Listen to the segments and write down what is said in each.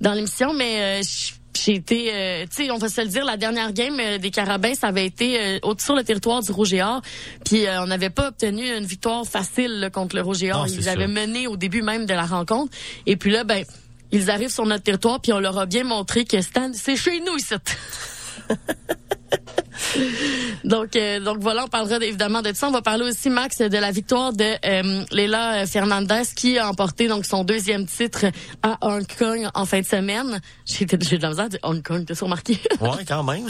dans l'émission, mais j'ai été, euh, tu sais, on va se le dire, la dernière game euh, des Carabins, ça avait été euh, au-dessus le territoire du Rouge et Or, puis on n'avait pas obtenu une victoire facile contre le Rouge et Or. Ils avaient mené au début même de la rencontre, et puis là, ben, ils arrivent sur notre territoire, puis on leur a bien montré que c'est chez nous ici. donc, euh, donc voilà, on parlera évidemment de ça. On va parler aussi, Max, de la victoire de euh, Leila Fernandez qui a emporté donc son deuxième titre à Hong Kong en fin de semaine. J'ai de la misère de Hong Kong, t'as remarqué? ouais, quand même.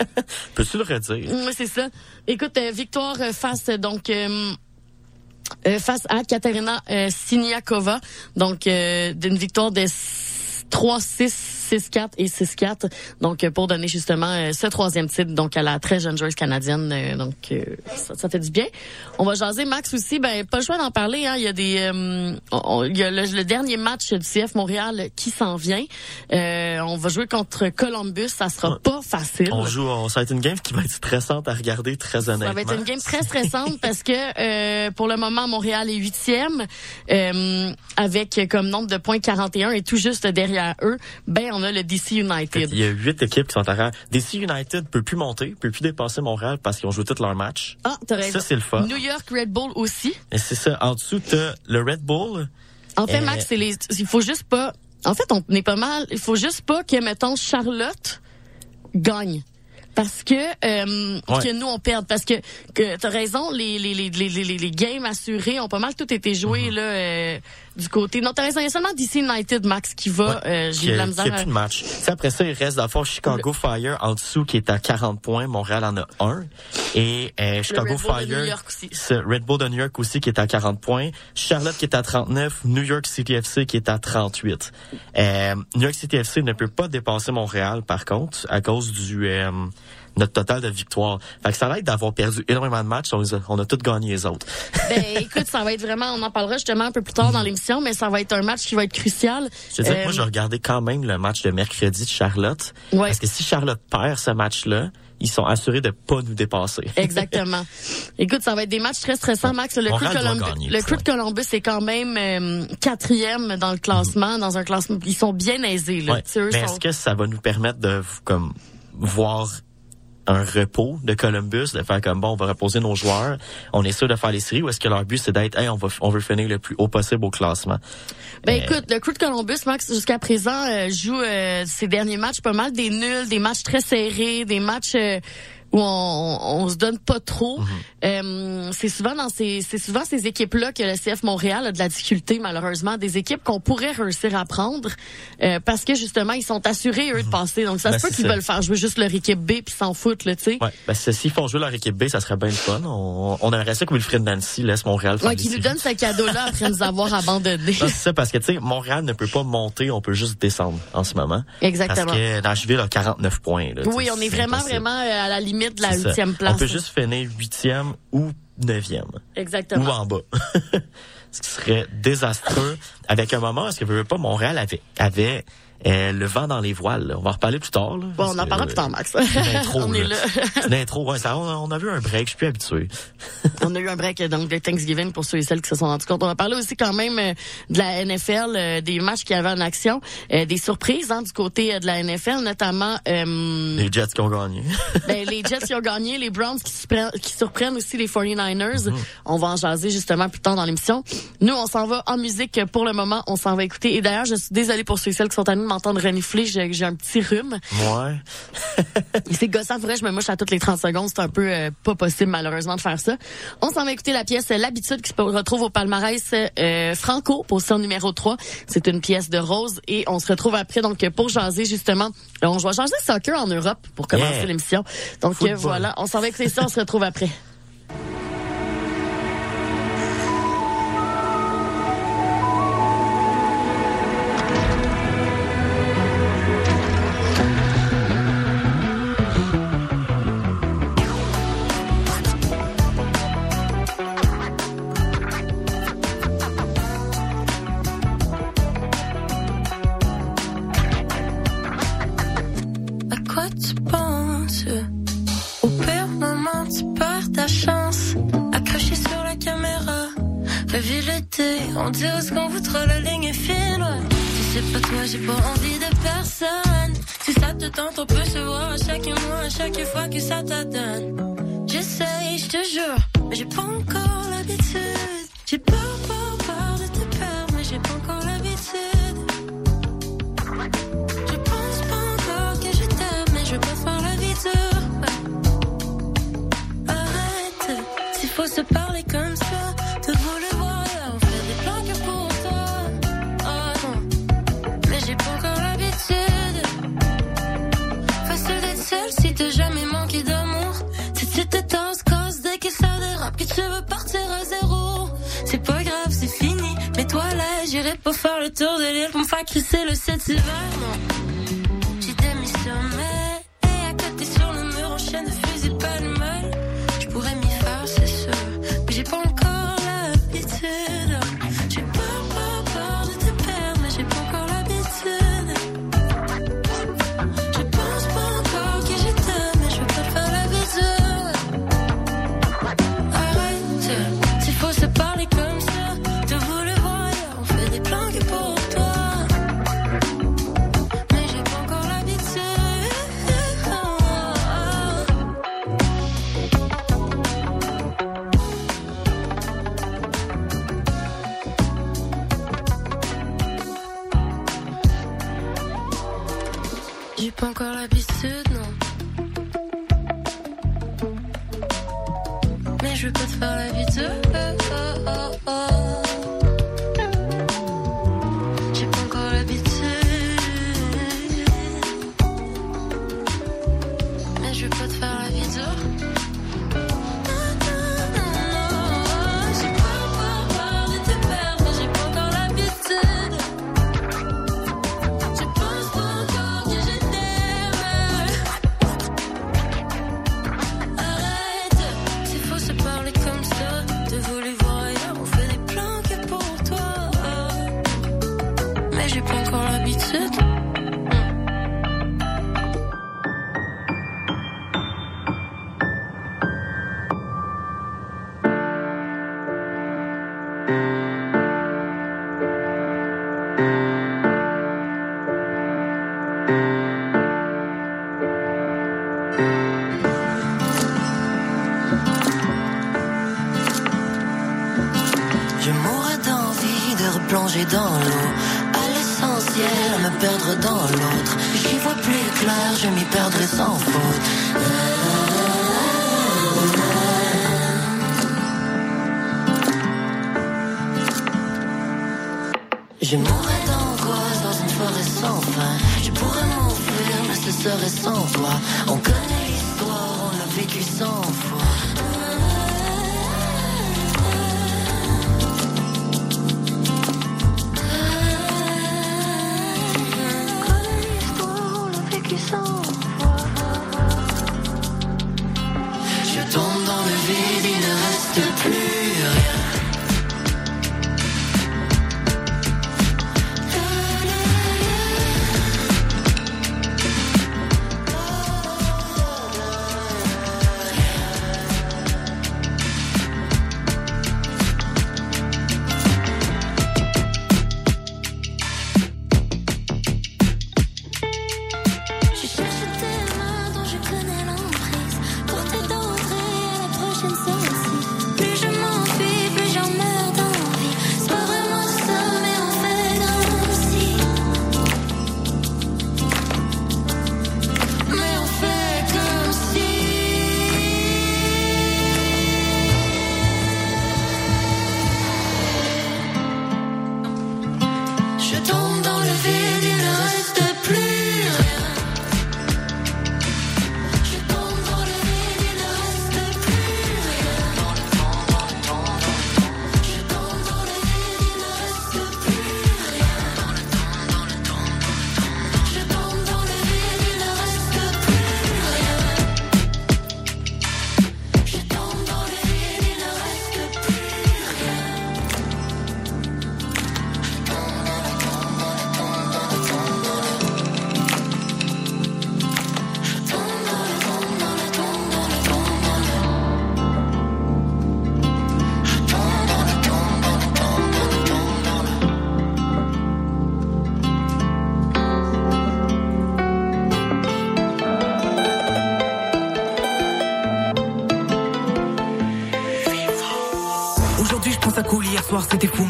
Peux-tu le redire? Oui, c'est ça. Écoute, euh, victoire face donc face à Katerina Siniakova, donc d'une victoire de 3-6 6-4 et 6-4. Donc, euh, pour donner justement euh, ce troisième titre donc à la très jeune joueuse canadienne. Euh, donc, ça, ça, fait du bien. On va jaser Max aussi. Ben, pas le choix d'en parler. Hein. Il y a des, il y a le, dernier match du CF Montréal qui s'en vient. on va jouer contre Columbus. Ça sera pas facile. On joue. ça va être une game qui va être stressante à regarder, très honnêtement. Ça va être une game très stressante parce que pour le moment, Montréal est huitième avec comme nombre de points 41 et tout juste derrière eux. Ben, on le DC United. Il y a huit équipes qui sont à DC United peut plus monter, peut plus dépasser Montréal parce qu'ils ont joué tous leurs matchs. Ah, t'as raison. Ça, c'est le fun. New York Red Bull aussi. Et c'est ça. En dessous, t'as le Red Bull. En fait, Max, c'est les, il faut juste pas, en fait, on est pas mal, il faut juste pas que, mettons, Charlotte gagne parce que euh, que nous on perd parce que que t'as raison les les, les les les les games assurés ont pas mal tout été joués mhm. là euh, du côté non t'as raison il y a seulement DC United Max qui va euh, j'ai de la misère plus de match. Après ça il reste d'abord Chicago Fire en dessous qui est à 40 points. Montréal en a un. Et euh, Chicago Fire Red Bull de New York aussi qui est à 40 points. Charlotte qui est à 39 New York City FC qui est à 38 euh, New York City FC ne peut pas dépasser Montréal par contre à cause du euh, notre total de victoires. Fait que ça va être d'avoir perdu énormément de matchs. On, a, on a tous gagné les autres. ben, écoute, ça va être vraiment, on en parlera justement un peu plus tard dans l'émission, mais ça va être un match qui va être crucial. Je veux dire, moi, je regardais quand même le match de mercredi de Charlotte. Ouais. Parce que si Charlotte perd ce match-là, ils sont assurés de pas nous dépasser. Exactement. Écoute, ça va être des matchs très stressants, Max. Le Crew, Columbus, le Crew de Columbus est quand même euh, quatrième dans le classement, dans un classement. Ils sont bien aisés. Là. Ouais. Mais est-ce que ça va nous permettre de comme voir un repos de Columbus, de faire comme bon, on va reposer nos joueurs, on est sûr de faire les séries, ou est-ce que leur but c'est d'être, hey, on va, on veut finir le plus haut possible au classement? Ben euh, écoute, le crew de Columbus, Max, jusqu'à présent euh, joue euh, ses derniers matchs pas mal des nuls, des matchs très serrés, des matchs où on, on se donne pas trop. Mhm. euh, c'est souvent dans ces c'est souvent ces équipes là que le CF Montréal a de la difficulté malheureusement des équipes qu'on pourrait réussir à prendre euh, parce que justement ils sont assurés eux de mhm. passer. Donc ça ben, se peut qu'ils veulent faire jouer juste leur équipe B puis s'en foutent là, tu sais. Ouais, ben s'ils font jouer leur équipe B, ça serait bien le fun. On, on aimerait ça que Wilfred Nancy laisse Montréal faire Ouais, qui nous donne ce cadeau là après nous avoir abandonnés. C'est ça parce que tu sais Montréal ne peut pas monter, on peut juste descendre en ce moment. Exactement. Parce que Nashville a 49 points là, Oui, on est, vraiment vraiment euh, à la limite de la huitième on peut juste finir huitième ou neuvième. Exactement. Ou en bas? Ce qui serait désastreux avec un moment, est-ce que veux pas, Montréal avait, avait euh, le vent dans les voiles. On va en reparler plus tard. Là, bon, on en parlera plus tard, Max. on est là. une intro, ouais, ça, on, a, vu un break, je suis plus habitué. on a eu un break donc de Thanksgiving pour ceux et celles qui se sont rendus compte. On va parler aussi quand même euh, de la NFL, euh, des matchs qui avaient en action, des surprises hein, du côté de la NFL, notamment les Jets qui ont gagné. ben, les Jets qui ont gagné, les Browns qui, qui surprennent aussi les 49ers. Mm-hmm. On va en jaser justement plus tard dans l'émission. Nous, on s'en va en musique pour le moment. On s'en va écouter. Et d'ailleurs, je suis désolée pour ceux et celles qui sont à nous m'entendre renifler, j'ai un petit rhume. Ouais. c'est gossant, vrai, je me mouche à toutes les 30 secondes. C'est un peu euh, pas possible, malheureusement, de faire ça. On s'en va écouter la pièce L'habitude qui se retrouve au palmarès euh, Franco, position numéro 3. C'est une pièce de Rose et on se retrouve après, donc, pour jaser, justement. On va changer soccer en Europe pour commencer l'émission. Donc, voilà, on s'en va écouter ça, on se retrouve après. On dirait ce qu'on la ligne est fine, ouais. c'est pas toi, j'ai pas envie de personne. Si ça te tente, on peut se voir à chaque mois, à chaque fois que ça t'adonne. J'essaye, je te jure, mais j'ai pas encore l'habitude. J'ai peur Si t'as jamais manqué d'amour. Si tu te casse dès que ça dérape, que tu veux partir à zéro. C'est pas grave, c'est fini. Mais toi là, j'irai pas faire le tour de l'île pour me faire crisser le 7 hiver, non. J'ai démissionné. Encore l'habitude, non. Mais je veux pas te faire la bise. Replonger dans l'eau. À l'essentiel, me perdre dans l'autre. J'y vois plus clair, je m'y perdrai sans faute. Je mourrais d'angoisse dans une forêt sans fin. Je pourrais m'enfuir, mais ce serait sans toi. On connaît l'histoire, on l'a vécu cent fois.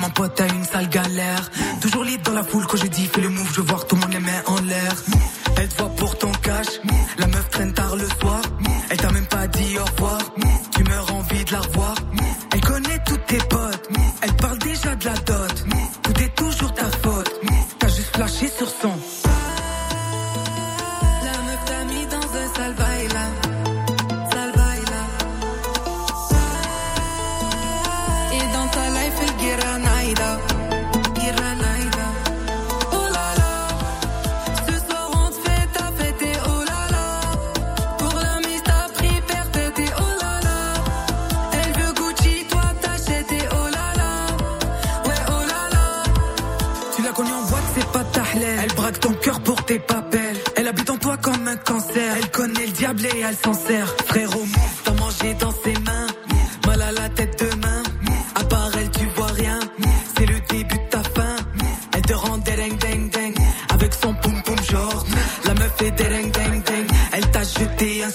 Mon pote a une sale galère.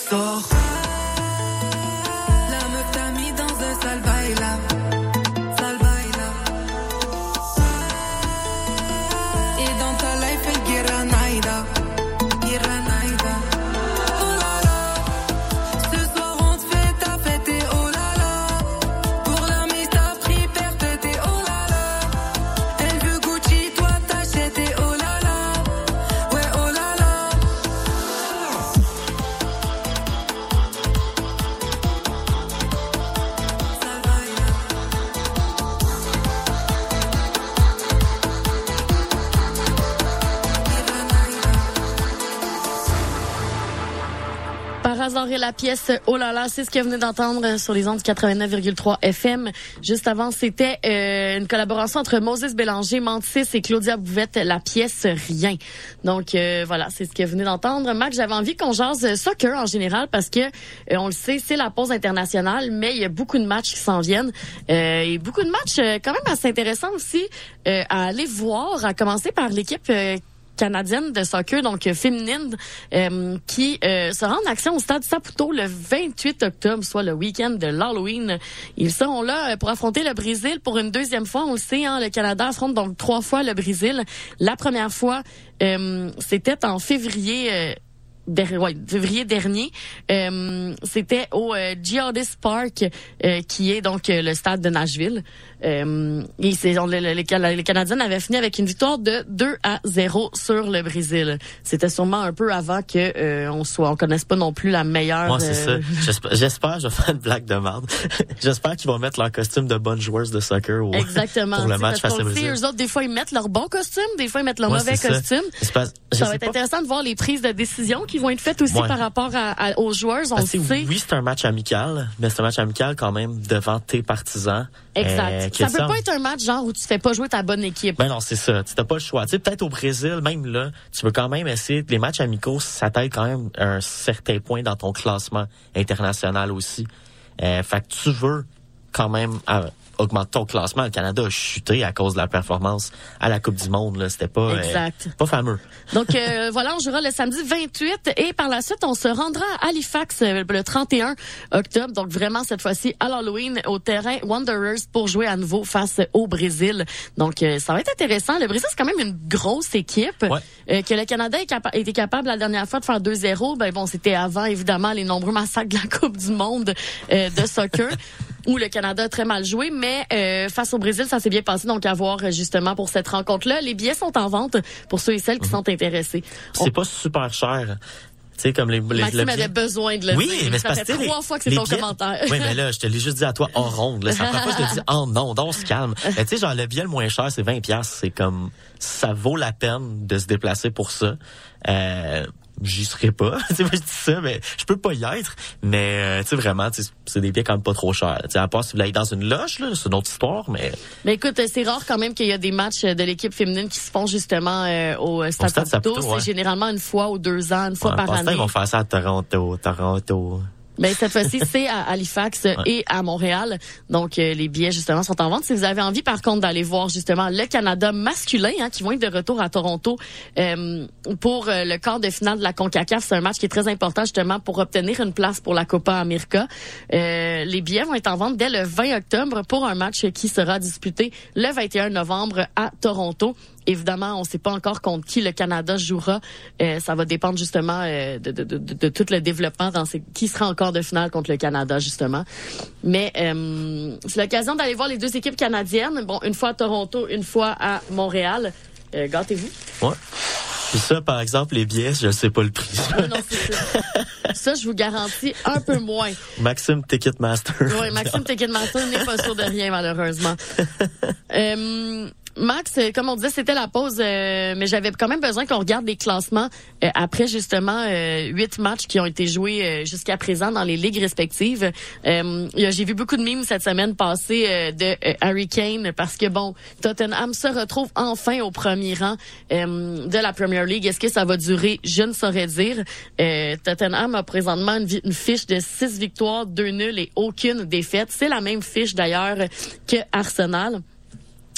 toch sort. la pièce Oh là là, c'est ce que vous venez d'entendre sur les ondes 89,3 FM. Juste avant, c'était euh, une collaboration entre Moses Bélanger, Mantis et Claudia Bouvette, la pièce Rien. Donc euh, voilà, c'est ce que vous venez d'entendre. Mac, j'avais envie qu'on jase soccer en général parce que euh, on le sait, c'est la pause internationale, mais il y a beaucoup de matchs qui s'en viennent et beaucoup de matchs quand même assez intéressants aussi à aller voir. À commencer par l'équipe canadienne de soccer, donc euh, féminine, euh, qui euh, sera en action au stade Saputo le 28 octobre, soit le week-end de l'Halloween. Ils seront là pour affronter le Brésil pour une deuxième fois. On le sait, hein, le Canada affronte donc trois fois le Brésil. La première fois, c'était en février février dernier. Euh, C'était au euh, Park, euh, qui est donc euh, le stade de Nashville. Euh, et les, les, Canadiens avaient fini avec une victoire de 2 à 0 sur le Brésil. C'était sûrement un peu avant que on soit, on connaisse pas non plus la meilleure. Moi, c'est ça. J'espère, je vais faire une blague de merde. J'espère qu'ils vont mettre leur costume de bonnes joueuses de soccer au, Exactement. pour le match face au Brésil. Eux autres, des fois, ils mettent leur bon costume, des fois, ils mettent leur mauvais costume. Ça, ça va être intéressant de voir les prises de décision qui vont être faites aussi par rapport à, aux joueurs. On sait. Oui, c'est un match amical, mais c'est un match amical quand même devant tes partisans. Exact. Euh, ça peut pas être un match genre où tu fais pas jouer ta bonne équipe. Ben non, c'est ça. Tu n'as pas le choix. Tu sais, peut-être au Brésil, même là, tu veux quand même essayer. Les matchs amicaux, ça t'aide quand même à un certain point dans ton classement international aussi. Euh, fait que tu veux quand même euh, augmente ton classement. Le Canada a chuté à cause de la performance à la Coupe du Monde. Là, c'était pas, euh, pas fameux. Donc euh, voilà, on jouera le samedi 28 et par la suite, on se rendra à Halifax euh, le 31 octobre. Donc vraiment cette fois-ci à l'Halloween au terrain Wanderers pour jouer à nouveau face au Brésil. Donc ça va être intéressant. Le Brésil c'est quand même une grosse équipe que le Canada est était capable la dernière fois de faire 2-0. Ben bon, c'était avant évidemment les nombreux massacres de la Coupe du Monde de soccer où le Canada a très mal joué, mais euh, face au Brésil, ça s'est bien passé. Donc à voir euh, justement pour cette rencontre-là. Les billets sont en vente pour ceux et celles qui mhm. sont intéressés. C'est pas super cher. Tu sais, comme les, les Maxime avait besoin de le oui, dire. mais ça fait trois fois que c'est ton commentaire. Oui, mais là, je te l'ai juste dit à toi en ronde. Là. Ça prend pas, je te dis, oh non, on se calme. tu sais, genre, le billet le moins cher, c'est 20 C'est comme, ça vaut la peine de se déplacer pour ça. Euh, j'y serais pas. tu sais, je dis ça, mais je peux pas y être. Mais euh, tu sais vraiment, c'est des billets quand même pas trop chers. Tu sais, à part si vous dans une loge, là, c'est une autre histoire, mais. Mais écoute, c'est rare quand même qu'il y a des matchs de l'équipe féminine qui se font justement euh, au Stade, Saputo. C'est généralement une fois ou deux ans, une fois par année. Ils vont faire ça à Toronto, Toronto. Mais cette fois-ci, c'est à Halifax et à Montréal. Donc, euh, les billets, justement, sont en vente. Si vous avez envie, par contre, d'aller voir, justement, le Canada masculin, hein, qui vont être de retour à Toronto euh, pour euh, le quart de finale de la CONCACAF. C'est un match qui est très important, justement, pour obtenir une place pour la Copa América. les billets vont être en vente dès le 20 octobre pour un match qui sera disputé le 21 novembre à Toronto. Évidemment, on ne sait pas encore contre qui le Canada jouera. Euh, ça va dépendre justement euh, de, de, de, de, tout le développement dans ces, qui sera encore de finale contre le Canada justement. Mais euh, c'est l'occasion d'aller voir les deux équipes canadiennes. Bon, une fois à Toronto, une fois à Montréal. Euh, gâtez-vous. Ouais. Puis ça, par exemple, les billets, je ne sais pas le prix. Ah non, c'est ça. ça, je vous garantis un peu moins. Maxime Ticketmaster. Oui, Maxime Ticketmaster n'est pas sûr de rien, malheureusement. euh, Max, euh, comme on disait, c'était la pause, euh, mais j'avais quand même besoin qu'on regarde les classements euh, après justement huit matchs qui ont été joués jusqu'à présent dans les ligues respectives. J'ai vu beaucoup de mimes cette semaine passée de Harry Kane parce que bon, Tottenham se retrouve enfin au premier rang de la Premier League. Est-ce que ça va durer? Je ne saurais dire. Tottenham a présentement une, une, fiche de six victoires, deux nuls et aucune défaite. C'est la même fiche d'ailleurs que Arsenal.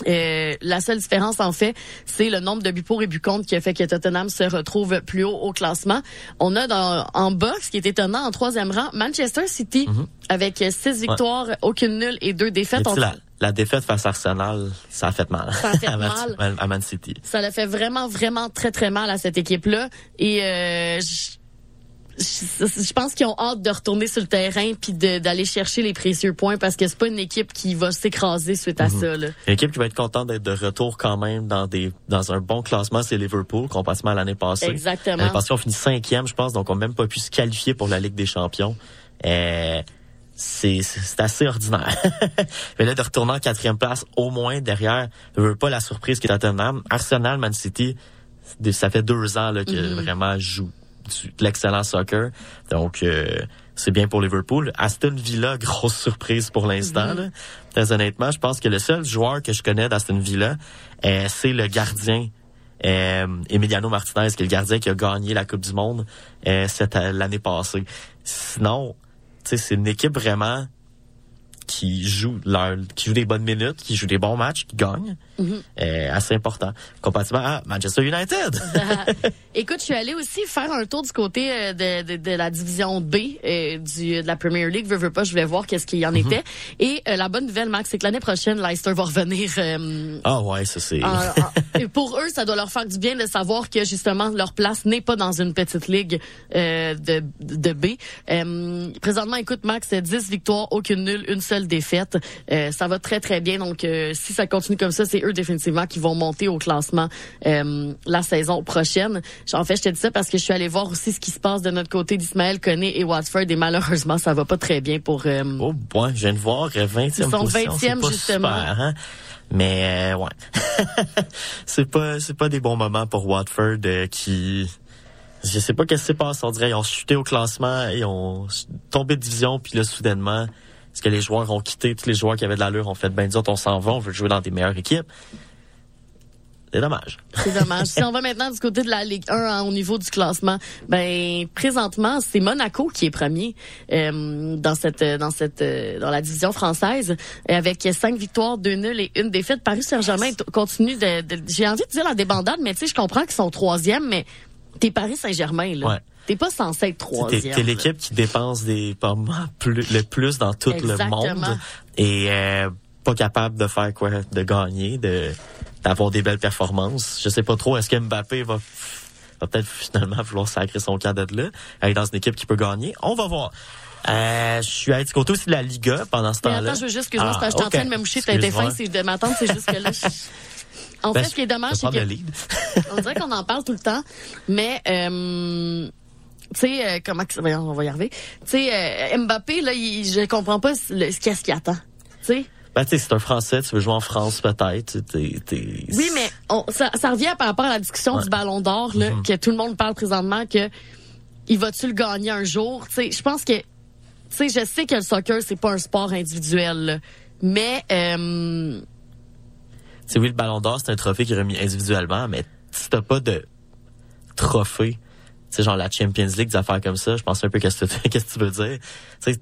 Euh, la seule différence, en fait, c'est le nombre de buts pour et buts contre qui a fait que Tottenham se retrouve plus haut au classement. On a dans, en box, qui est étonnant, en troisième rang, Manchester City, mhm. avec six victoires, aucune nulle et deux défaites. la, défaite face à Arsenal, ça a fait mal. Ça a fait mal. à Man City. Ça l'a fait vraiment, vraiment très, très mal à cette équipe-là. Et euh, je pense qu'ils ont hâte de retourner sur le terrain puis d'aller chercher les précieux points parce que c'est pas une équipe qui va s'écraser suite à mhm. ça. Là. Une équipe qui va être contente d'être de retour quand même dans des dans un bon classement, c'est Liverpool, comparément à l'année passée. Exactement. L'année passée, on finit cinquième, je pense, donc on n'a même pas pu se qualifier pour la Ligue des Champions. Euh, c'est assez ordinaire. Mais là, de retourner en quatrième place, au moins derrière, je veux pas la surprise que Tottenham, Arsenal, Man City, ça fait deux ans là, que mhm. vraiment joue de l'excellent soccer. Donc, euh, c'est bien pour Liverpool. Aston Villa, grosse surprise pour l'instant. Mm-hmm. Très honnêtement, je pense que le seul joueur que je connais d'Aston Villa, euh, c'est le gardien euh, Emiliano Martinez, qui est le gardien qui a gagné la Coupe du Monde cette l'année passée. Sinon, c'est une équipe vraiment qui joue leur, qui joue des bonnes minutes, qui joue des bons matchs, qui Euh, assez important. Comparativement à Manchester United. Écoute, je suis allée aussi faire un tour du côté euh, de, de, de la division B euh, du, de la Premier League. Veux, veux pas, je vais voir qu'est-ce qu'il y en mm-hmm. était. Et la bonne nouvelle, Max, c'est que l'année prochaine, Leicester va revenir. ah ouais, ça c'est. pour eux, ça doit leur faire du bien de savoir que justement leur place n'est pas dans une petite ligue de, de B. présentement, écoute, Max, 10 victoires, aucune nulle, une seule défaite. ça va très très bien. Donc, si ça continue comme ça, c'est définitivement qui vont monter au classement euh, la saison prochaine. En fait, je te dis ça parce que je suis allée voir aussi ce qui se passe de notre côté d'Ismaël Koné et Watford et malheureusement, ça va pas très bien pour... Euh, oh, bon, je viens de voir 20e Ils sont 20e, justement. Super, hein? Mais euh, ouais, c'est pas c'est pas des bons moments pour Watford euh, qui je sais pas qu'est-ce qui s'est passé. On dirait ils ont chuté au classement et ont tombé de division puis là soudainement parce que les joueurs ont quitté, tous les joueurs qui avaient de l'allure ont fait, ben, disons, on s'en va, on veut jouer dans des meilleures équipes. C'est dommage. C'est dommage. si on va maintenant du côté de la Ligue 1 hein, au niveau du classement, ben présentement c'est Monaco qui est premier euh, dans cette dans cette euh, dans la division française avec cinq victoires, deux nuls et une défaite. Paris Saint-Germain continue de, j'ai envie de dire la débandade, mais tu sais je comprends qu'ils sont troisième, mais t'es Paris Saint-Germain là. Ouais. T'es pas censé être troisième. T'es l'équipe qui dépense des plus, le plus dans tout le monde et euh, pas capable de faire quoi, de gagner, de d'avoir des belles performances. Je sais pas trop. Est-ce que Mbappé va, va peut-être finalement vouloir sacrer son cadet de là, être dans une équipe qui peut gagner? On va voir. Euh, je suis à du côté aussi de la Liga pendant ce temps-là. Attends, je veux juste, excuse-moi, ah, je suis en train de me moucher, t'as été fin, c'est de m'attendre, c'est juste que là, En ben, fait, ce qui est dommage, c'est que... on dirait qu'on en parle tout le temps, mais euh, tu sais, euh, comment on va y arriver. Tu sais, euh, Mbappé, là, il, je comprends pas ce qu'est-ce qu'il attend. Tu sais. Ben, tu sais, c'est un Français, tu veux jouer en France peut-être. Oui, mais ça, ça, revient par rapport à la discussion du Ballon d'Or, là, mm-hmm. que tout le monde parle présentement, que il va-tu le gagner un jour? Tu sais, je pense que, tu sais, je sais que le soccer, c'est pas un sport individuel, mais... Euh, c'est oui, le Ballon d'Or, c'est un trophée qui est remis individuellement, mais si t'as pas de trophée sais, genre la Champions League, des affaires comme ça, je pense un peu qu'est-ce que, qu'est-ce que tu veux dire. Tu sais,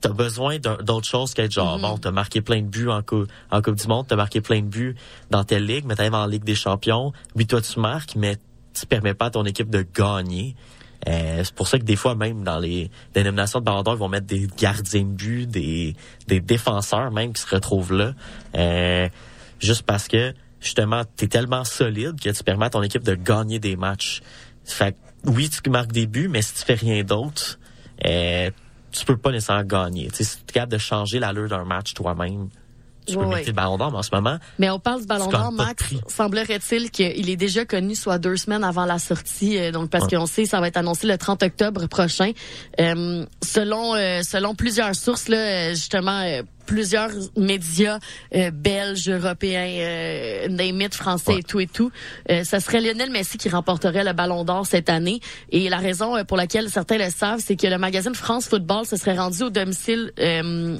t'as besoin d'autre chose qu'être genre, mm-hmm. bon, t'as marqué plein de buts en, coupe, en Coupe du Monde, t'as marqué plein de buts dans telle ligue, mais t'arrives en Ligue des Champions. Oui, toi, tu marques, mais tu permets pas à ton équipe de gagner. Euh, c'est pour ça que des fois, même dans les dénominations de Ballon d'Or, ils vont mettre des gardiens de but, des, des défenseurs même qui se retrouvent là. Euh, juste parce que, justement, t'es tellement solide que tu permets à ton équipe de gagner des matchs. Fait oui, tu marques des buts, mais si tu fais rien d'autre, euh, tu peux pas nécessairement gagner. si tu es capable de changer l'allure d'un match toi-même, tu peux mettre le ballon d'or en ce moment. Mais on parle du ballon d'or, Max. Semblerait-il qu'il est déjà connu soit deux semaines avant la sortie, euh, donc parce qu'on sait ça va être annoncé le 30 octobre prochain. Euh, selon euh, selon plusieurs sources là, justement plusieurs médias euh, belges, européens, euh, name français et tout et tout. Euh, ça serait Lionel Messi qui remporterait le Ballon d'Or cette année. Et la raison euh, pour laquelle certains le savent, c'est que le magazine France Football se serait rendu au domicile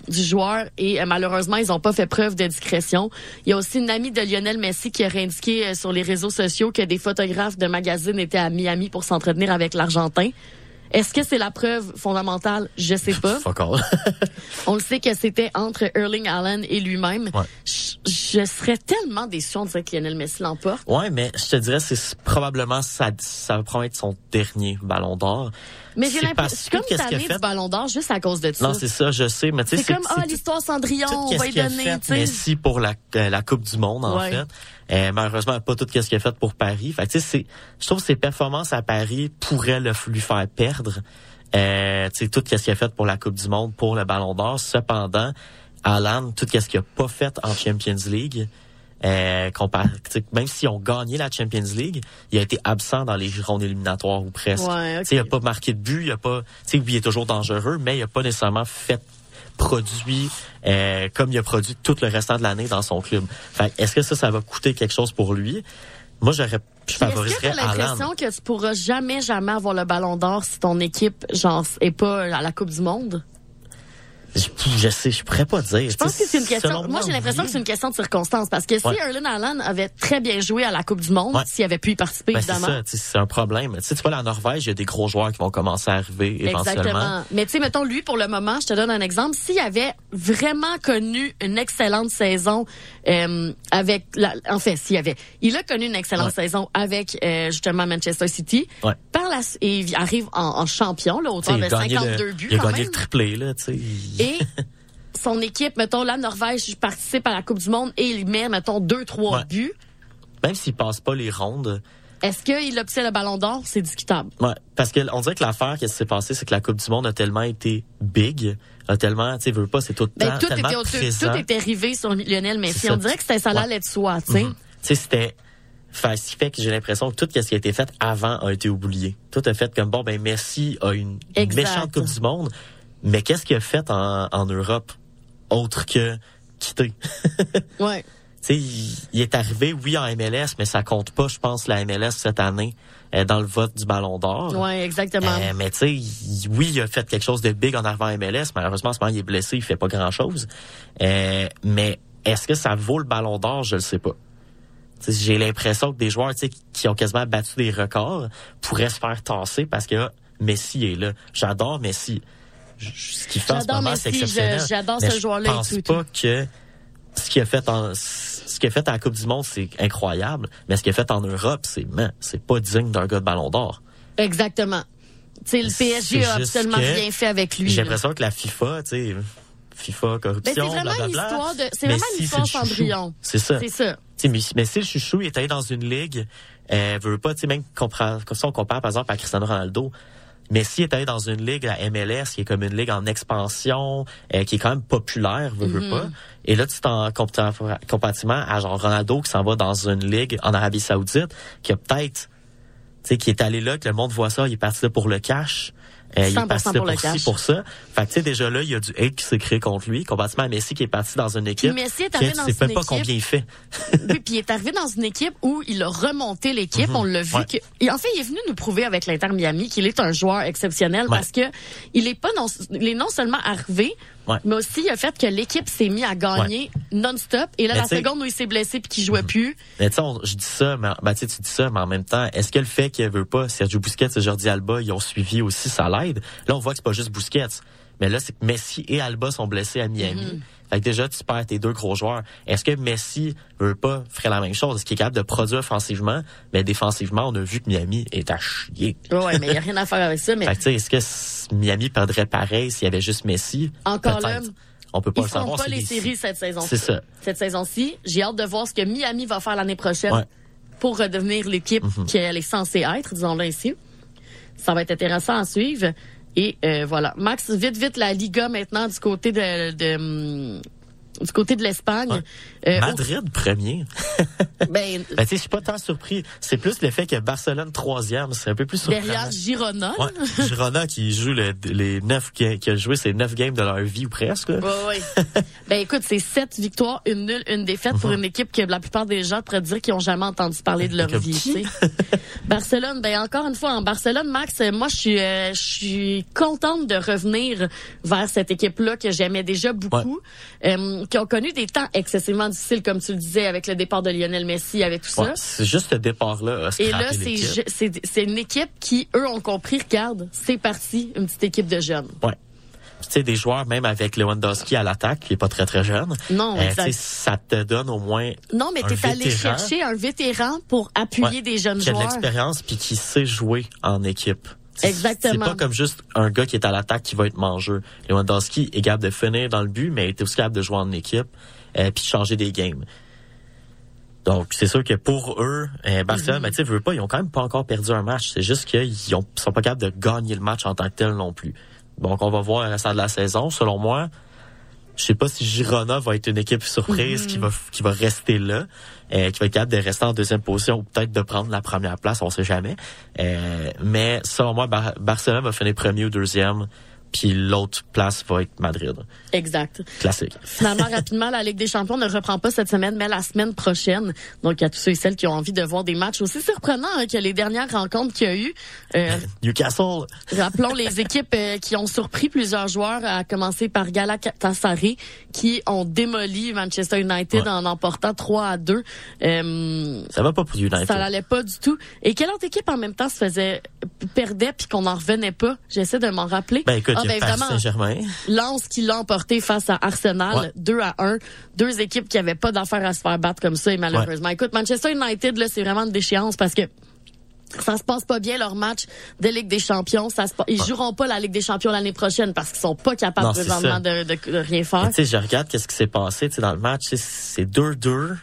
du joueur et malheureusement, ils n'ont pas fait preuve de discrétion. Il y a aussi une amie de Lionel Messi qui aurait indiqué sur les réseaux sociaux que des photographes de magazines étaient à Miami pour s'entretenir avec l'Argentin. Est-ce que c'est la preuve fondamentale? Je sais pas. On le sait que c'était entre Erling Allen et lui-même. Je, serais tellement déçu de dire que Lionel Messi l'emporte. Ouais, mais je te dirais, c'est probablement ça, ça va probablement être son dernier ballon d'or. Mais j'ai l'impression, comme tanné du Ballon d'Or juste à cause de ça. Non, c'est ça, je sais, mais tu sais, c'est comme ah l'histoire Cendrillon, on va y donner. Fait Messi pour la, euh, la Coupe du Monde en fait. Euh, malheureusement, pas tout ce qu'il a fait pour Paris. Fait tu sais, je trouve que ses performances à Paris pourraient le, lui faire perdre. Euh, tu sais, tout ce qu'il a fait pour la Coupe du Monde, pour le Ballon d'Or. Cependant, Alan, tout ce qu'il a pas fait en Champions League. Euh, même si on gagné la Champions League, il a été absent dans les rondes éliminatoires ou presque. Ouais, Il a pas marqué de but, il a pas, oui, il est toujours dangereux, mais il a pas nécessairement fait produit euh, comme il a produit tout le restant de l'année dans son club. est-ce que ça, ça va coûter quelque chose pour lui? Moi, j'aurais, je favoriserais Est-ce que tu l'impression que tu pourras jamais, jamais avoir le ballon d'or si ton équipe, genre, est pas à la Coupe du Monde? Je, sais, je pourrais pas dire. Je pense que c'est une question. Moi, j'ai l'impression que c'est une question de circonstance parce que si Erlen Allen avait très bien joué à la Coupe du Monde, s'il avait pu y participer, ben, évidemment. C'est un problème. Tu sais, tu vois, la Norvège, il y a des gros joueurs qui vont commencer à arriver éventuellement. Exactement. Mais tu sais, mettons lui pour le moment, je te donne un exemple. S'il avait vraiment connu une excellente saison euh, avec, la, en fait, s'il avait, il a connu une excellente saison avec euh, justement Manchester City. Par la, et il arrive en, champion là, autour de 52 buts. Il a gagné le triplé là, tu sais. Et son équipe, mettons, la Norvège participe à la Coupe du Monde et il met, mettons, deux, trois buts. Même s'il passe pas les rondes. Est-ce qu'il obtient le ballon d'or? C'est discutable. Ouais, parce qu'on dirait que l'affaire qui s'est passée, c'est que la Coupe du Monde a tellement été big, a tellement, tu sais, veut pas, c'est tout, ben, tout tellement était, présent. Tout était arrivé sur Lionel Messi. On dirait que c'était ça allait de soi, tu sais. Mm-hmm. Tu sais, c'était... Fait, ce qui fait que j'ai l'impression que tout ce qui a été fait avant a été oublié. Tout a fait comme, bon, ben Messi a une méchante Coupe du Monde, mais qu'est-ce qu'il a fait en, en Europe autre que quitter? ouais. Tu sais, il, est arrivé, oui, en MLS, mais ça compte pas, je pense, la MLS cette année euh, dans le vote du Ballon d'Or. Oui, exactement. Euh, mais tu sais, oui, il a fait quelque chose de big en arrivant à MLS. Malheureusement, en ce moment, il est blessé, il fait pas grand-chose. Euh, mais est-ce que ça vaut le Ballon d'Or? Je le sais pas. J'ai l'impression que des joueurs qui ont quasiment battu des records pourraient se faire tasser parce que Messi est là. J'adore Messi ce qu'il fait en ce moment, c'est exceptionnel. J'adore ce joueur-là. Je pense pas que ce qu'il a fait en ce qu'il a fait à la Coupe du Monde, c'est incroyable, mais ce qu'il a fait en Europe, c'est c'est pas digne d'un gars de Ballon d'Or. Exactement. sais, le PSG a absolument rien fait avec lui. J'ai l'impression que la FIFA, tu sais, FIFA, corruption, C'est vraiment une histoire de, c'est vraiment une histoire Cendrillon. C'est ça. C'est ça. mais, mais si le chouchou est allé dans une ligue, euh, veut pas, tu sais, même ça on compare par exemple à Cristiano Ronaldo, Messi est allé dans une ligue, la MLS, qui est comme une ligue en expansion, euh, qui est quand même populaire, veux, veux pas. Mm-hmm. Et là, tu t'en comparativement à genre Ronaldo qui s'en va dans une ligue en Arabie Saoudite, qui a peut-être, tu sais, qui est allé là, que le monde voit ça, il est parti là pour le cash. Euh, il est parti pour, pour, pour ça. Fait que, tu sais, déjà là, il y a du hate qui s'est créé contre lui, comparativement à Messi qui est parti dans une équipe. Puis Messi est arrivé dans une même pas combien il fait. oui, puis il est arrivé dans une équipe où il a remonté l'équipe. Mhm. On l'a vu que, et en fait, il est venu nous prouver avec l'Inter Miami qu'il est un joueur exceptionnel parce que il est pas non, il est non seulement arrivé, mais aussi le fait que l'équipe s'est mis à gagner non-stop. Et là, la seconde où il s'est blessé puis qu'il jouait plus. Mais tu sais, je dis ça, mais ben, tu dis ça, mais en même temps, est-ce que le fait qu'il veut pas Sergio Busquets et Jordi Alba, ils ont suivi aussi, ça l'aide? Là, on voit que c'est pas juste Busquets. Mais là, c'est que Messi et Alba sont blessés à Miami. Mhm. Fait que déjà, tu perds tes deux gros joueurs. Est-ce que Messi veut pas faire la même chose? Est-ce qu'il est capable de produire offensivement? Mais défensivement, on a vu que Miami est à chier. Ouais, mais il n'y a rien à faire avec ça. Mais... Fait que, est-ce que Miami perdrait pareil s'il y avait juste Messi? Encore là, on peut pas le savoir. Ils pas les séries cette saison-ci. C'est ça. Cette saison-ci, j'ai hâte de voir ce que Miami va faire l'année prochaine pour redevenir l'équipe mm-hmm. qu'elle est censée être, disons-le ici. Ça va être intéressant à suivre. Et euh, voilà. Max, vite, vite, la Liga maintenant du côté de, de hum, du côté de l'Espagne. Euh, Madrid premier. ben, ben tu sais, je suis pas tant surpris. C'est plus le fait que Barcelone troisième, c'est un peu plus surprenant. Derrière Girona. Ouais, Girona qui joue les neuf qui, a joué ses neuf games de leur vie ou presque. oui. ben écoute, c'est sept victoires, une nulle, une défaite pour mhm. une équipe que la plupart des gens pourraient dire qu'ils ont jamais entendu parler de leur vie. Barcelone, ben encore une fois en Barcelone, Max, moi je suis euh, je suis contente de revenir vers cette équipe-là que j'aimais déjà beaucoup. Euh, qui ont connu des temps excessivement difficiles, comme tu le disais, avec le départ de Lionel Messi, avec tout ça. c'est juste ce départ-là. Et là, c'est une équipe qui, eux, ont compris, regarde, c'est parti, une petite équipe de jeunes. Ouais. Tu sais, des joueurs, même avec Lewandowski à l'attaque, qui est pas très, très jeune. Non, euh, Ça te donne au moins. Non, mais t'es allé chercher un vétéran pour appuyer des jeunes joueurs. Qui a de l'expérience puis qui sait jouer en équipe. Exactement. C'est pas comme juste un gars qui est à l'attaque qui va être mangeur. Lewandowski est capable de finir dans le but, mais il est aussi capable de jouer en équipe euh, puis changer des games. Donc, c'est sûr que pour eux, euh, Barcelone, mm -hmm. tu veux pas, ils ont quand même pas encore perdu un match. C'est juste qu'ils sont pas capables de gagner le match en tant que tel non plus. Donc, on va voir le restant de la saison. Selon moi, je sais pas si Girona va être une équipe surprise qui va qui va rester là, euh, qui va être capable de rester en deuxième position ou peut-être de prendre la première place, on sait jamais. Euh, mais selon moi, Barcelone va finir premier ou deuxième puis l'autre place va être Madrid. Exact. Classique. Finalement, rapidement, la Ligue des Champions ne reprend pas cette semaine, mais la semaine prochaine. Donc, il y a tous ceux et celles qui ont envie de voir des matchs aussi surprenants hein, que les dernières rencontres qu'il y a eu. Euh, Newcastle. Rappelons les équipes euh, qui ont surpris plusieurs joueurs, à commencer par Galatasaray, qui ont démoli Manchester United en emportant 3 à 2. Euh, ça va pas pour United. Ça n'allait pas du tout. Et quelle autre équipe en même temps se faisait perdait puis qu'on n'en revenait pas? J'essaie de m'en rappeler. Ben, écoute, ah, ben, Saint-Germain. Lance qui l'a emporté face à Arsenal, 2 à 1. Deux équipes qui avaient pas d'affaires à se faire battre comme ça, et malheureusement. Écoute, Manchester United, là, c'est vraiment une déchéance parce que ça se passe pas bien leur match de Ligue des Champions. Ça se Ils joueront pas la Ligue des Champions l'année prochaine parce qu'ils sont pas capables présentement de, de, rien faire. Tu sais, je regarde qu'est-ce qui s'est passé dans le match. C'est 2-2.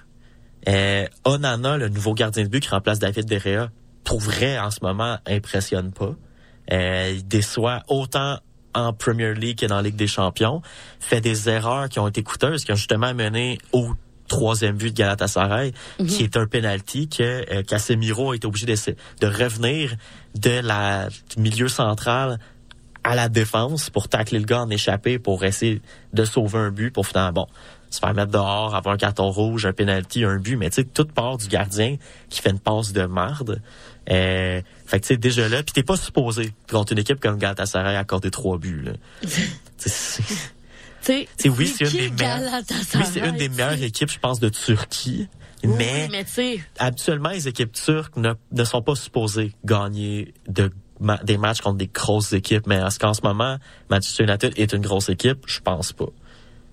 Euh, Onana, le nouveau gardien de but qui remplace David Derrea, pour vrai en ce moment impressionne pas. Euh, il déçoit autant en Premier League que dans la Ligue des Champions, fait des erreurs qui ont été coûteuses, qui ont justement mené au troisième but de Galatasaray, mhm. qui est un penalty que euh, Casemiro a été obligé de, de revenir de la du milieu central à la défense pour tacler le gars en échappé pour essayer de sauver un but pour finalement bon se faire mettre dehors, avoir un carton rouge, un penalty, un but, mais tu sais toute part du gardien qui fait une passe de marde. Euh, fait que tu sais déjà là, puis t'es pas supposé contre une équipe comme Galatasaray accorder trois buts. Là. oui, c'est une des meilleures. Oui, c'est une des meilleures équipes, je pense, de Turquie. mais, habituellement, les équipes turques ne, ne sont pas supposées gagner de des matchs contre des grosses équipes. Mais est-ce qu'en ce moment, Manchester United est une grosse équipe? Je pense pas.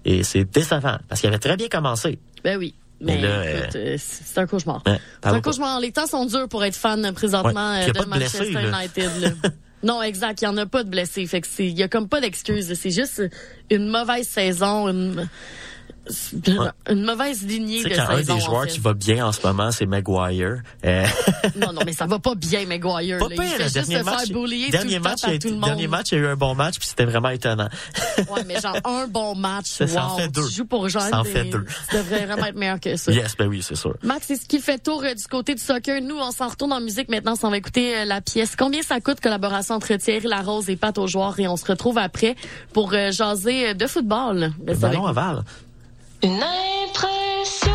Et c'est décevant, parce qu'il avait très bien commencé. Ben oui. Mais, euh, euh, c'est un cauchemar. c'est un cauchemar. Les temps sont durs pour être fan présentement euh, de, Manchester United. non, exact. Il n'y en a pas de blessés. Fait que il y a comme pas d'excuses. C'est juste une mauvaise saison, une, une mauvaise lignée de quand un des joueurs qui va bien en ce moment, c'est Maguire. Euh, non, non, mais ça va pas bien, Maguire. Pas là. il fait dernier match, dernier match, tout le temps tout le monde. Dernier match, il y a eu un bon match, puis c'était vraiment étonnant. ouais, mais genre un bon match, ça, wow, ça en fait deux. Tu joues pour genre ça en fait deux. Ça devrait vraiment être meilleur que ça. Yes, ben oui, c'est sûr. Max, c'est ce qui fait tour euh, du côté du soccer. Nous, on s'en retourne en musique maintenant. On va écouter euh, la pièce. Combien ça coûte collaboration entre Thierry Larose et Pat aux joueurs et on se retrouve après pour jaser de football. Ben, ballon à Val. Une impression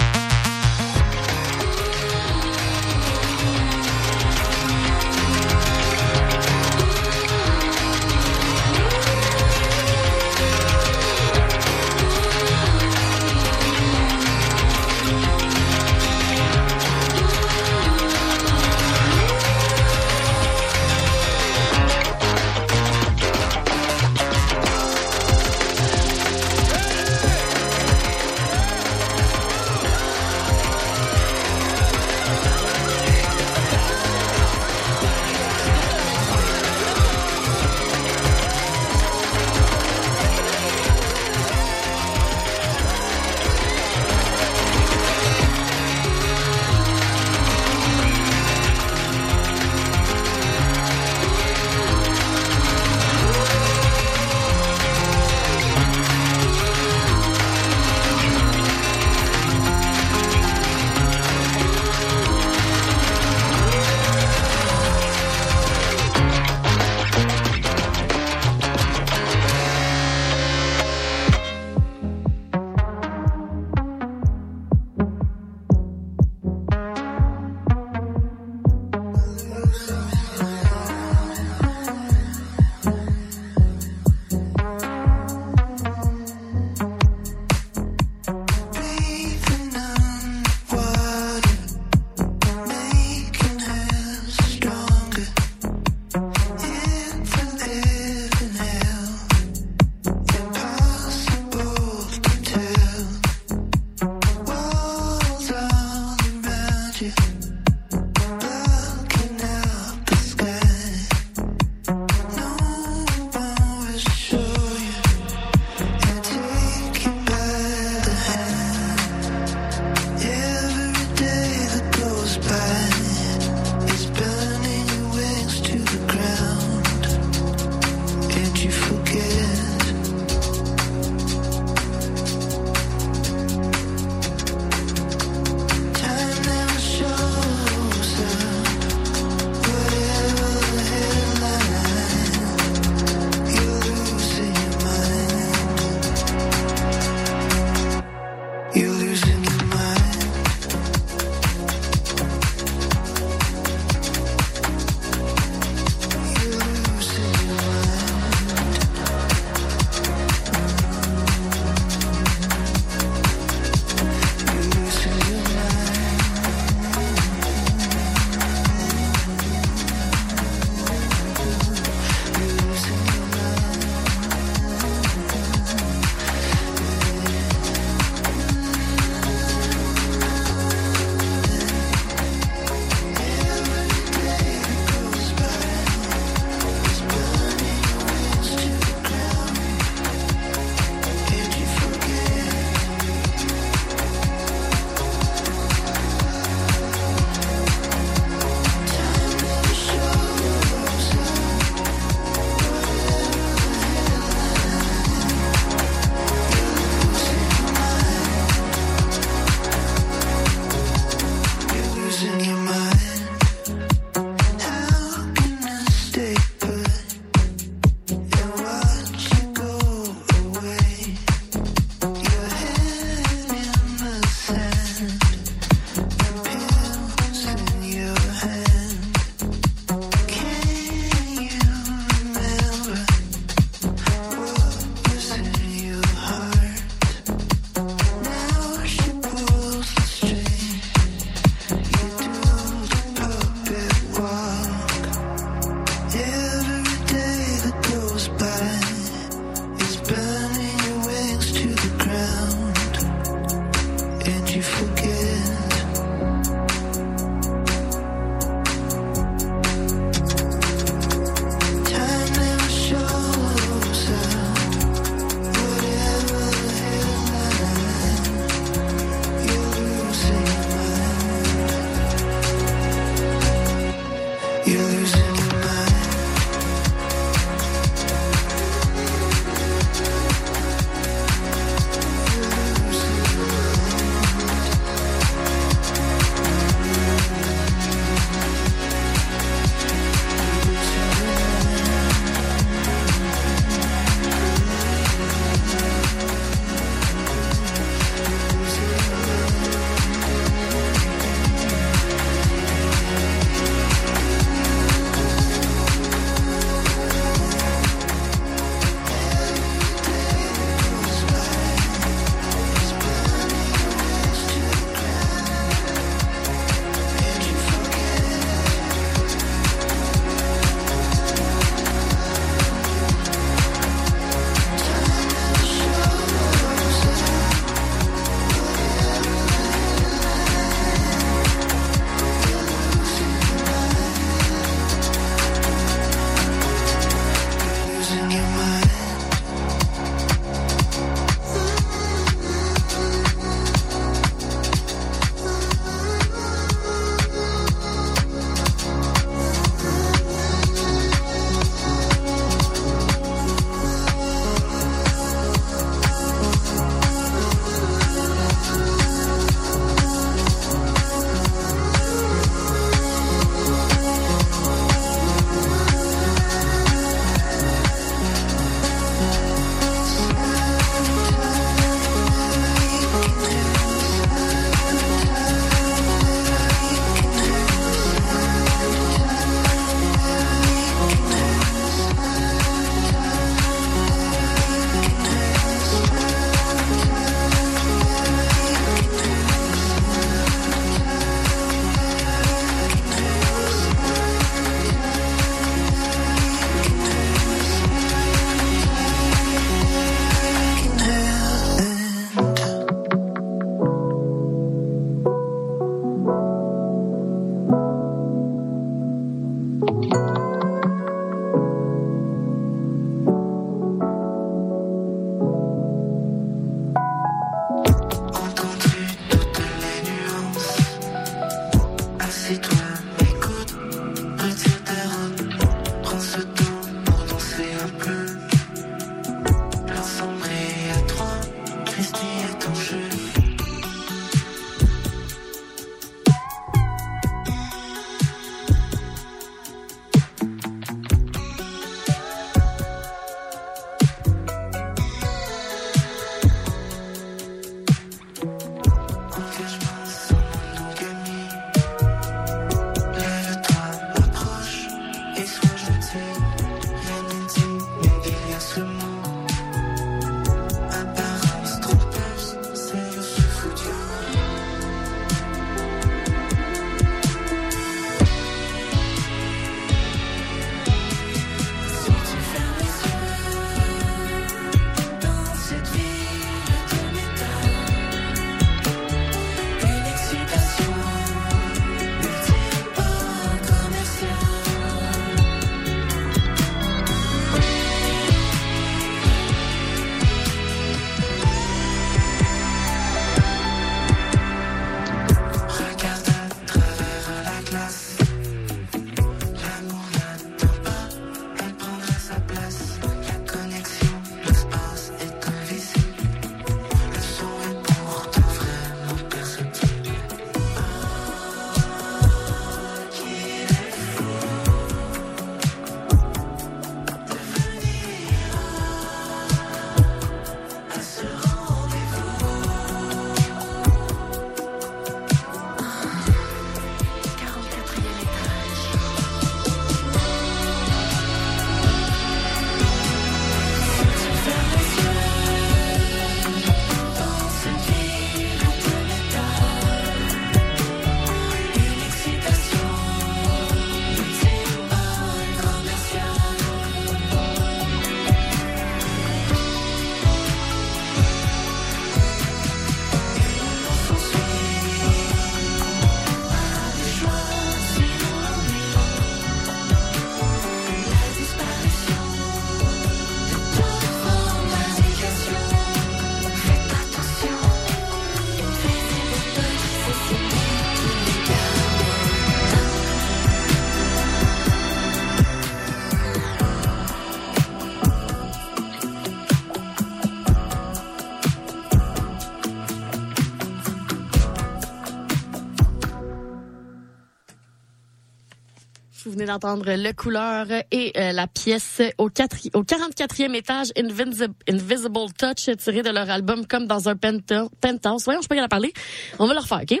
d'entendre Le Couleur et euh, la pièce au, 4, au 44e étage, Invisible, Invisible Touch, tiré de leur album Comme dans un penthouse. Voyons, je peux y en parler. On va le refaire, OK?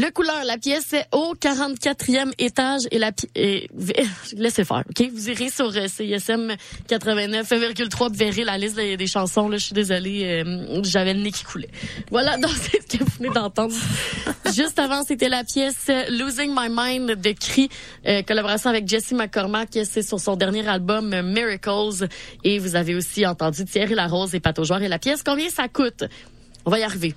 Le couleur, la pièce est au 44e étage et la et, laissez faire, OK? Vous irez sur euh, CSM 89,3 vous verrez la liste des, chansons. Là, je suis désolée, euh, j'avais le nez qui coulait. Voilà, donc c'est ce que vous venez d'entendre. Juste avant, c'était la pièce Losing My Mind de Cri, euh, collaboration avec Jesse McCormack. C'est sur son dernier album Miracles. Et vous avez aussi entendu Thierry Larose et Pato Et la pièce, combien ça coûte? On va y arriver.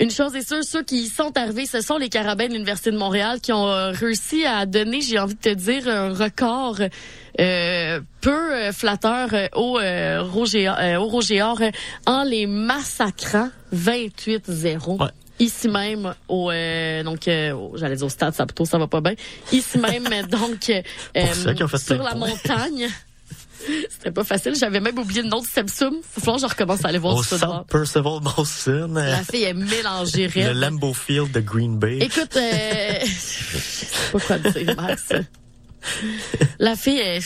Une chose est sûre, ceux qui y sont arrivés, ce sont les Carabins de l'Université de Montréal qui ont euh, réussi à donner, j'ai envie de te dire, un record euh, peu euh, flatteur au, euh, Roger, au Roger en les massacrant 28-0. ici même au donc j'allais dire au stade Saputo ça va pas bien ici même donc sur la montagne C'était pas facile. J'avais même oublié le nom de Samsung. Faut falloir que je recommence à aller voir ce Au Percival Molson. La fille est mélangée. Le Lambeau Field de Green Bay. Écoute, euh, je sais pas quoi dire, Max. La fille est...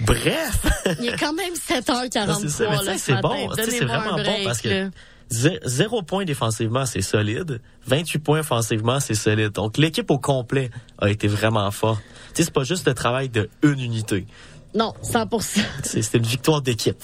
Bref. Il est quand même 7h43 là, C'est bon. C'est vraiment bon parce que zéro point défensivement, c'est solide. 28 points offensivement, c'est solide. Donc l'équipe au complet a été vraiment forte. C'est pas juste le travail de une unité. Non, 100%. C'était une victoire d'équipe.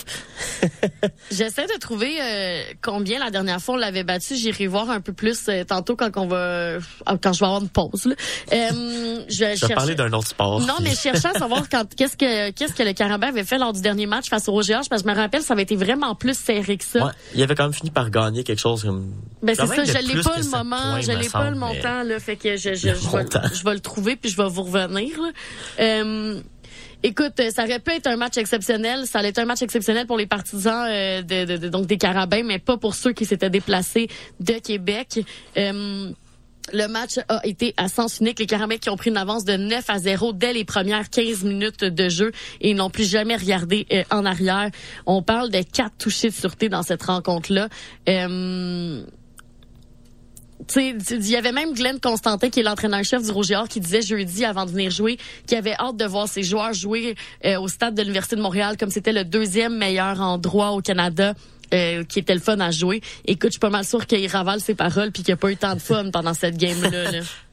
J'essaie de trouver euh, combien la dernière fois on l'avait battu. J'irai voir un peu plus euh, tantôt quand on va euh, quand je vais avoir une pause. Là. je vais, je vais parler d'un autre sport. Non, mais je cherchais à savoir quand qu'est-ce que qu'est-ce que le Carabin avait fait lors du dernier match face au Roger parce que je me rappelle ça avait été vraiment plus serré que ça. Ouais, il avait quand même fini par gagner quelque chose comme Ben c'est ça, je l'ai pas le moment, je l'ai pas le montant là, fait que je je, je, vais, je vais le trouver puis je vais vous revenir. Là. Écoute, ça aurait pu être un match exceptionnel. Ça allait être un match exceptionnel pour les partisans euh, de, donc des Carabins, mais pas pour ceux qui s'étaient déplacés de Québec. Euh, le match a été à sens unique. Les Carabins qui ont pris une avance de 9 à 0 dès les premières 15 minutes de jeu et n'ont plus jamais regardé euh, en arrière. On parle de quatre touchés de sûreté dans cette rencontre-là il y avait même Glenn Constantin, qui est l'entraîneur-chef du Roger qui disait jeudi, avant de venir jouer, qu'il avait hâte de voir ses joueurs jouer euh, au stade de l'Université de Montréal, comme c'était le deuxième meilleur endroit au Canada. Euh, qui était le fun à jouer. Écoute, je suis pas mal sûr qu'il ravale ses paroles puis qu'il n'y a pas eu tant de fun pendant cette game-là. Là.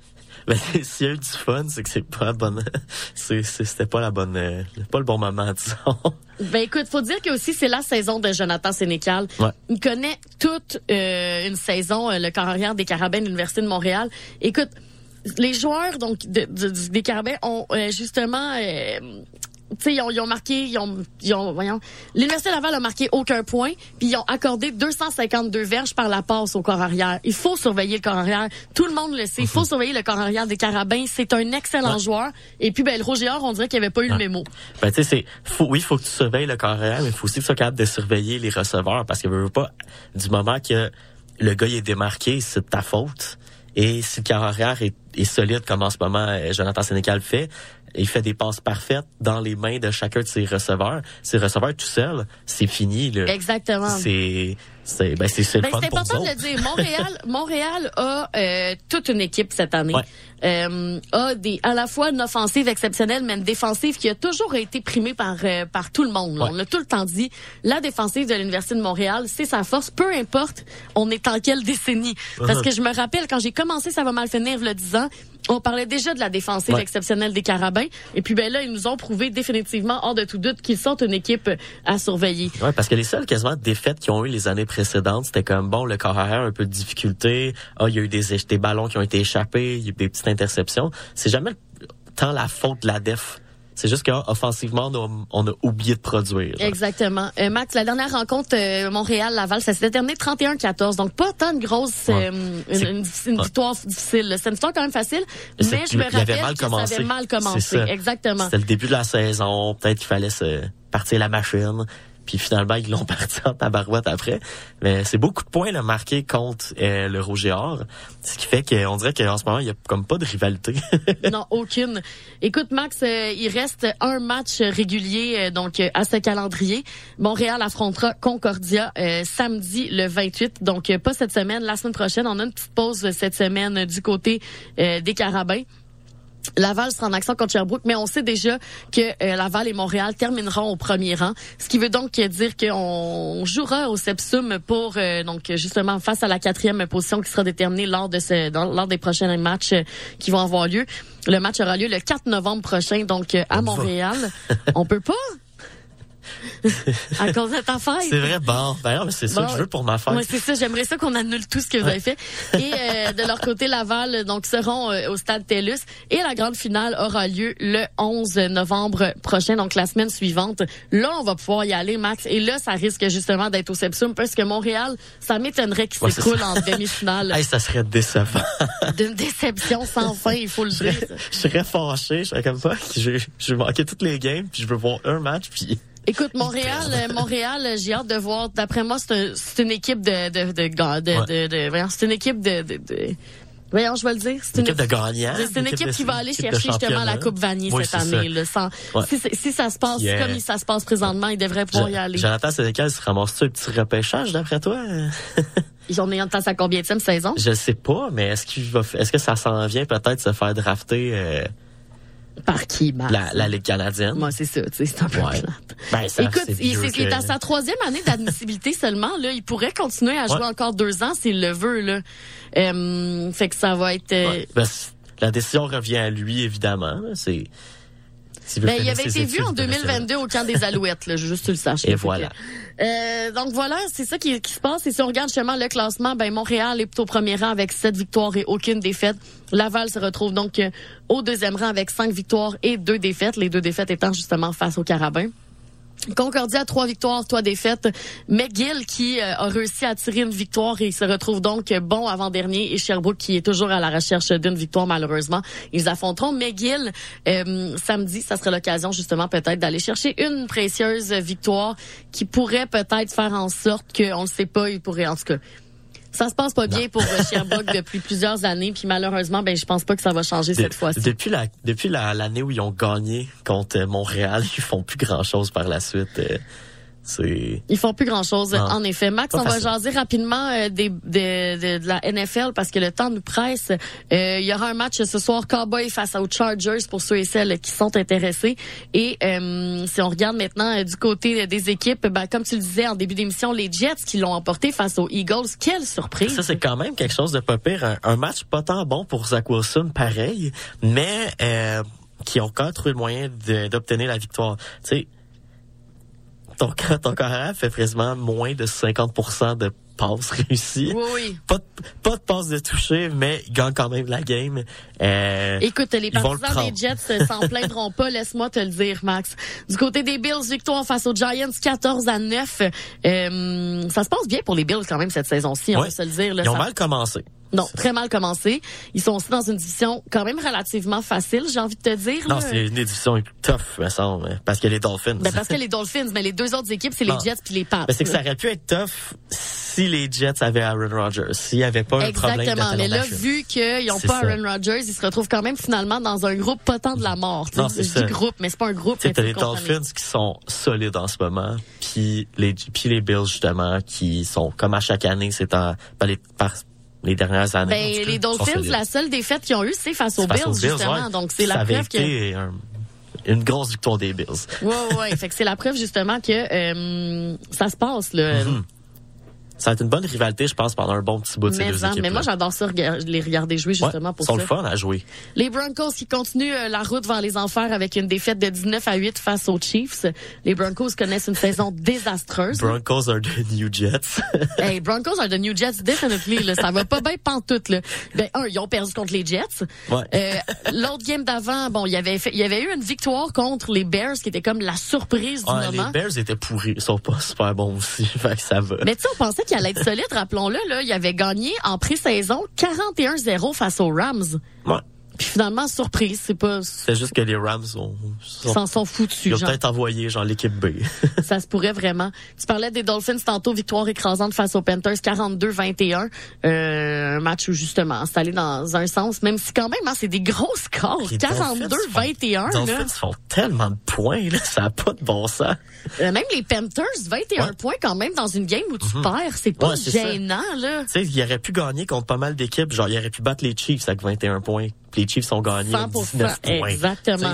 Ben, s'il y a eu du fun, c'est que c'est pas la bonne, c'était pas la bonne, euh, pas le bon moment, disons. Ben écoute, faut dire que aussi c'est la saison de Jonathan Sénécal. Il connaît toute euh, une saison, euh, le carrière des Carabins de l'Université de Montréal. Écoute, les joueurs donc des Carabins ont justement tu sais, ils ont, ils ont, marqué, ils ont, ils ont voyons, l'Université Laval a marqué aucun point, puis ils ont accordé 252 verges par la passe au corps arrière. Il faut surveiller le corps arrière. Tout le monde le sait. Il faut mhm. surveiller le corps arrière des Carabins. C'est un excellent joueur. Et puis, ben, le Roger on dirait qu'il avait pas eu le mémo. Ben, tu sais, c'est, faut, oui, il faut que tu surveilles le corps arrière, mais il faut aussi que tu sois capable de surveiller les receveurs, parce que veut pas, du moment que le gars il est démarqué, c'est de ta faute. Et si le corps arrière est, est solide comme en ce moment euh, Jonathan Sénécal fait, il fait des passes parfaites dans les mains de chacun de ses receveurs. Ses receveurs tout seul, c'est fini. Là. Exactement. C'est c'est ben c'est ben, important de le dire. Montréal Montréal a euh, toute une équipe cette année. Euh, a des à la fois une offensive exceptionnelle mais une défensive qui a toujours été primée par euh, par tout le monde. On l'a tout le temps dit. La défensive de l'université de Montréal, c'est sa force. Peu importe, on est en quelle décennie. Parce que je me rappelle quand j'ai commencé, ça va mal finir le 10 ans on parlait déjà de la défensive exceptionnelle des Carabins. Et puis ben là, ils nous ont prouvé définitivement, hors de tout doute, qu'ils sont une équipe à surveiller. Oui, parce que les seules quasiment défaites qu'ils ont eu les années précédentes, c'était comme bon, le corps arrière, un peu de difficulté. Ah, il y a eu des, des ballons qui ont été échappés, il y a eu des petites interceptions. C'est jamais tant la faute de la def c'est juste qu'offensivement, on, on, a oublié de produire. Exactement. Euh, Max, la dernière rencontre euh, Montréal-Laval, ça s'est terminé 31-14. Donc, pas tant de grosse... Euh, une, victoire difficile. C'est une victoire quand même facile. Mais, je me rappelle mal que ça avait mal commencé. Exactement. C'était le début de la saison. Peut-être qu'il fallait se partir la machine. Puis finalement, ils l'ont parti en tabarouette après. Mais c'est beaucoup de points là, marqués contre euh, le Rouge Or. Ce qui fait qu'on dirait qu'en ce moment, il y a comme pas de rivalité. non, aucune. Écoute, Max, euh, il reste un match régulier euh, donc à ce calendrier. Montréal affrontera Concordia samedi le 28. Donc pas cette semaine, la semaine prochaine. On a une petite pause cette semaine du côté des Carabins. Laval sera en action contre Sherbrooke, mais on sait déjà que euh, Laval et Montréal termineront au premier rang, ce qui veut donc dire qu'on jouera au Sepsum pour euh, donc justement face à la quatrième position qui sera déterminée lors de ce lors des prochains matchs euh, qui vont avoir lieu. Le match aura lieu le 4 novembre prochain, donc à Montréal. on peut pas à cause de ta fête. C'est vrai, bon. D'ailleurs, c'est ça que je veux pour ma fête. Oui, c'est ça. J'aimerais ça qu'on annule tout ce que vous avez fait. Et euh, de leur côté, Laval, donc, seront euh, au stade TELUS. Et la grande finale aura lieu le 11 novembre prochain, donc la semaine suivante. Là, on va pouvoir y aller, Max. Et là, ça risque justement d'être au Sepsum parce que Montréal, ça m'étonnerait qu'il s'écroule en demi-finale. hey, ça serait décevant. D'une déception sans fin, il faut le dire. Je serais fâché. Je serais comme ça. Je vais manquer toutes les games puis je veux voir un match puis Écoute, Montréal, Montréal, j'ai hâte de voir. D'après moi, c'est une équipe de de de de, de, c'est une équipe de, de, de Voyons, je vais le dire. C'est une, équipe de gagnants. C'est une, équipe, qui va aller chercher justement la Coupe Vanier cette année. Là, sans, si, si, ça se passe comme ça se passe présentement, ils devraient pouvoir y aller. Jonathan Sénécal se ramasse un petit repêchage d'après toi? Ils ont en à combien de saison? Je sais pas, mais est-ce qu'il va, est-ce que ça s'en vient peut-être se faire drafter, euh, par qui, La, la Ligue canadienne. Moi, c'est ça, c'est un peu ouais. Ben, ça, Écoute, il, est, à sa troisième année d'admissibilité seulement. Là, il pourrait continuer à jouer encore deux ans s'il le veut. Là. Euh, fait que ça va être... Euh, ben, la décision revient à lui, évidemment. C'est ben, il avait été vu en 2022 au camp des Alouettes, là, juste tu le saches. Et voilà. Euh, donc voilà, c'est ça qui, qui, se passe. Et si on regarde justement le classement, ben Montréal est au premier rang avec sept victoires et aucune défaite. Laval se retrouve donc euh, au deuxième rang avec cinq victoires et deux défaites. Les deux défaites étant justement face aux Carabins. Concordia, trois victoires, trois défaites. McGill qui euh, a réussi à tirer une victoire et se retrouve donc bon avant-dernier. Et Sherbrooke qui est toujours à la recherche d'une victoire malheureusement. Ils affronteront McGill euh, samedi. Ça sera l'occasion justement peut-être d'aller chercher une précieuse victoire qui pourrait peut-être faire en sorte qu'on ne sait pas, il pourrait en tout cas ça se passe pas bien pour euh, Sherbrooke depuis plusieurs années, puis malheureusement, ben je pense pas que ça va changer cette fois-ci. Depuis la depuis l'année où ils ont gagné contre Montréal, ils font plus grand chose par la suite. Euh. Ils font plus grand-chose, en effet. Max, on va jaser rapidement euh, des, de, de, la NFL parce que le temps nous presse. Euh, il y aura un match ce soir, Cowboy face aux Chargers pour ceux et celles qui sont intéressés. Et euh, si on regarde maintenant du côté des équipes, ben, comme tu le disais en début d'émission, les Jets qui l'ont emporté face aux Eagles, quelle surprise! Ça, c'est quand même quelque chose de pas pire. Un, match pas tant bon pour Zach Wilson, pareil, mais qui ont quand même trouvé le moyen d'obtenir la victoire. Tu sais, ton, ton carrière fait précisément moins de 50% de passes réussies. Oui, oui. Pas de, pas de passes de toucher, mais il gagne quand même la game. Euh, Écoute, les partisans des Jets s'en plaindront pas, laisse-moi te le dire, Max. Du côté des Bills, victoire face aux Giants, 14 à 9. Euh, ça se passe bien pour les Bills quand même cette saison-ci, on va se le dire. Là, Ils ont mal commencé. Non, très mal commencé. Ils sont aussi dans une division quand même relativement facile, j'ai envie de te dire. Non, c'est une division tough, me semble, parce que les Dolphins. Ben parce que les Dolphins, mais les deux autres équipes, c'est les Jets puis les Pats. Ben c'est que ça aurait pu être tough si les Jets avaient Aaron Rodgers, s'il n'y avait pas un problème Exactement, mais là, vu qu'ils n'ont pas Aaron Rodgers, ils se retrouvent quand même finalement dans un groupe pas tant de la mort. Non, c'est ça. groupe, mais c'est pas un groupe. C'est les Dolphins qui sont solides en ce moment, puis les, puis les Bills justement qui sont comme à chaque année, c'est en par les, par, les dernières années. Ben, les Dolphins, la seule défaite qu'ils ont eue, c'est face aux Bills, justement. Donc, c'est la preuve que... une grosse victoire des Bills. Ouais, ouais. fait que c'est la preuve, justement, que euh, ça se passe, là. Mm-hmm. Ça va être une bonne rivalité, je pense, pendant un bon petit bout de ces deux équipes. Mais moi, j'adore ça, les regarder jouer justement pour ça. Ils sont le fun à jouer. Les Broncos qui continuent euh, la route vers les enfers avec une défaite de 19 à 8 face aux Chiefs. Les Broncos connaissent une saison désastreuse. Broncos are the New Jets. hey, Broncos are the New Jets, definitely. Là, ça va pas bien pantoute. Là. Ben, un, ils ont perdu contre les Jets. Ouais. Euh, L'autre game d'avant, bon, il y avait il y avait eu une victoire contre les Bears qui était comme la surprise du moment. Les Bears étaient pourris. Ils sont pas super bons aussi. fait que ça va. Mais tu sais, on pensait qu'il allait être solide rappelons-le, là, il avait gagné en pré-saison 41-0 face aux Rams. Ouais. Puis finalement, surprise, c'est pas. C'est juste que les Rams ont. S'en sont foutus. Ils ont peut-être envoyé, genre, l'équipe B. ça se pourrait vraiment. Tu parlais des Dolphins tantôt, victoire écrasante face aux Panthers, 42-21. Euh, un match où, justement, c'est allé dans un sens, même si quand même, hein, c'est des gros scores. 42-21. Les Dolphins font tellement de points, là, ça n'a pas de bon sens. Euh, même les Panthers, 21 points quand même dans une game où tu mhm. perds, c'est pas gênant, là. Tu sais, il aurait pu gagner contre pas mal d'équipes, genre, il aurait pu battre les Chiefs avec 21 points les Chiefs ont gagné 19 points. Exactement.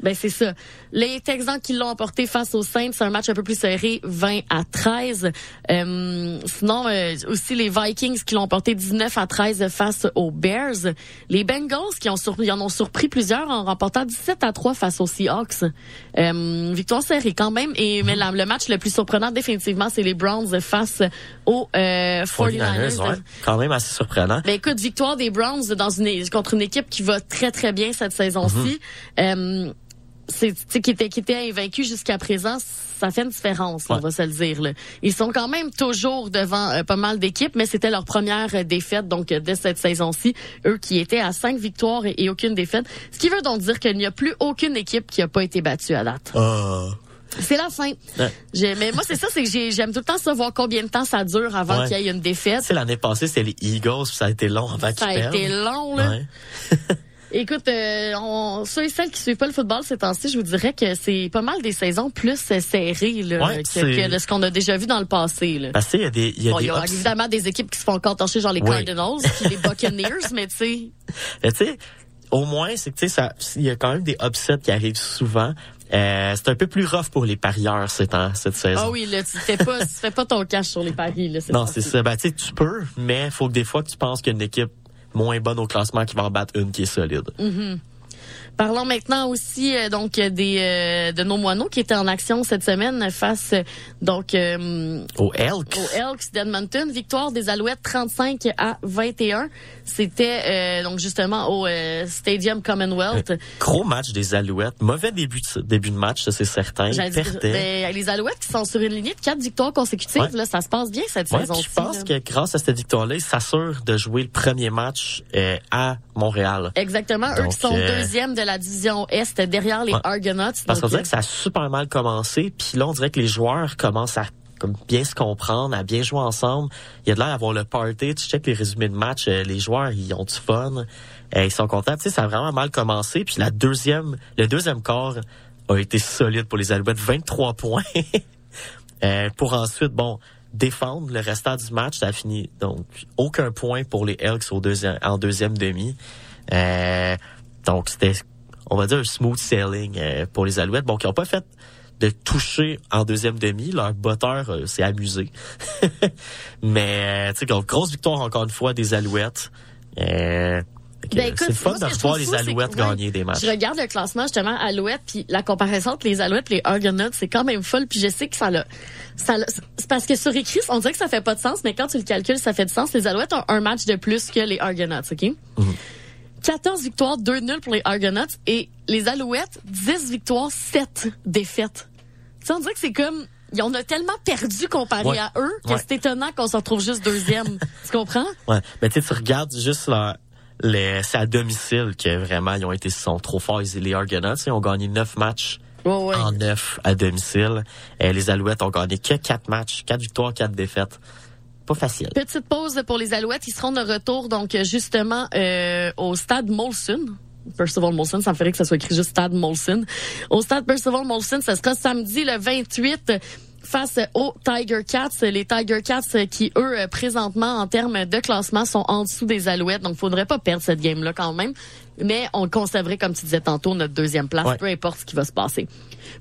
ben c'est ça. Les Texans qui l'ont emporté face aux Saints, c'est un match un peu plus serré, 20 à 13. Euh, sinon euh, aussi les Vikings qui l'ont emporté 19 à 13 face aux Bears. Les Bengals qui ont surpris, en ont surpris plusieurs en remportant 17 à 3 face aux Seahawks. Euh, victoire serrée quand même. Et mais le match le plus surprenant définitivement, c'est les Browns face aux 49ers. Ouais, quand même assez surprenant. Ben écoute, victoire des Browns dans une contre une équipe qui va très très bien cette saison-ci. Mm-hmm. euh, c'est qui était qui était invaincu jusqu'à présent, ça fait une différence, on va se le dire. Là. Ils sont quand même toujours devant euh, pas mal d'équipes, mais c'était leur première euh, défaite donc euh, de cette saison-ci. Eux qui étaient à cinq victoires et, aucune défaite, ce qui veut donc dire qu'il n'y a plus aucune équipe qui a pas été battue à date. Ah. C'est la fin. Mais moi, c'est ça, c'est que j'aime tout le temps savoir combien de temps ça dure avant qu'il y ait une défaite. C'est l'année passée, c'était les Eagles, ça a été long avant qu'ils perdent. Ça a été long, là. Écoute, euh, on, ceux et celles qui suivent pas le football ces temps-ci, je vous dirais que c'est pas mal des saisons plus serrées là, que, que, ce qu'on a déjà vu dans le passé. Là. Parce qu'il y a des, il y a, des y a évidemment des équipes qui se font encore torcher, genre les Cardinals, puis les Buccaneers, mais tu sais. Mais tu sais, au moins, c'est que tu sais, ça, il y a quand même des upsets qui arrivent souvent. Euh, c'est un peu plus rough pour les parieurs cette, cette saison. Ah oui, là, tu fais pas, tu fais pas ton cash sur les paris. Là, non, c'est ça. Ben, tu sais, tu peux, mais faut que des fois que tu penses qu'une équipe moins bonne au classement qui va en battre une qui est solide. Mm-hmm. Parlons maintenant aussi euh, donc des euh, de nos moineaux qui étaient en action cette semaine face donc euh, aux Elks. Aux Elks d'Edmonton, victoire des Alouettes 35 à 21. C'était donc justement au Stadium Commonwealth. gros match des Alouettes, mauvais début de, début de match, ça c'est certain. Ben, les Alouettes qui sont sur une lignée de quatre victoires consécutives, là, ça se passe bien cette saison. Je pense que grâce à cette victoire-là, ils s'assurent de jouer le premier match à Montréal. Exactement, eux qui sont deuxième de la division Est derrière les Argonauts. Parce qu'on dirait que ça a super mal commencé, puis là on dirait que les joueurs commencent à comme bien se comprendre, à bien jouer ensemble. Il y a de l'air d'avoir le party. Tu check les résumés de match, euh, les joueurs ils ont du fun, euh, ils sont contents. Tu sais, ça a vraiment mal commencé. Puis la deuxième, le deuxième quart a été solide pour les Alouettes, 23 points. euh, pour ensuite, bon, défendre le restant du match. Ça a fini donc aucun point pour les Elks au deuxième, en deuxième demi. Euh, donc c'était on va dire un smooth sailing euh, pour les Alouettes. Bon, qui n'ont pas fait de toucher en deuxième demi. Leur botteur euh, s'est amusé. Mais, euh, tu sais, grosse victoire encore une fois des Alouettes. Ben, c'est fun de voir les Alouettes gagner des matchs. Je regarde le classement justement Alouettes puis la comparaison entre les Alouettes et les Argonauts, c'est quand même folle puis je sais que ça l'a ça c'est parce que sur écrit, on dirait que ça fait pas de sens mais quand tu le calcules, ça fait du sens. Les Alouettes ont un match de plus que les Argonauts, OK? Mm-hmm. 14 victoires, 2 nuls pour les Argonauts et les Alouettes, 10 victoires, 7 défaites. Tu on dirait que c'est comme on a tellement perdu comparé à eux que c'est étonnant qu'on se retrouve juste deuxième. tu comprends? Ouais. Mais tu tu regardes juste leur, les, c'est à domicile que vraiment ils ont été sont trop forts. Les Argonauts, ils ont gagné 9 matchs en 9 à domicile. Et les Alouettes ont gagné que 4 matchs, 4 victoires, 4 défaites pas facile. Petite pause pour les Alouettes. Ils seront de retour donc justement euh, au stade Molson. Percival Molson, ça me ferait que ça soit écrit juste Stade Molson. Au stade Percival Molson, ça sera samedi le 28 face aux Tiger Cats. Les Tiger Cats qui, eux, présentement, en termes de classement, sont en dessous des Alouettes. Donc, faudrait pas perdre cette game-là quand même. Mais on conserverait, comme tu disais tantôt, notre deuxième place, peu importe ce qui va se passer.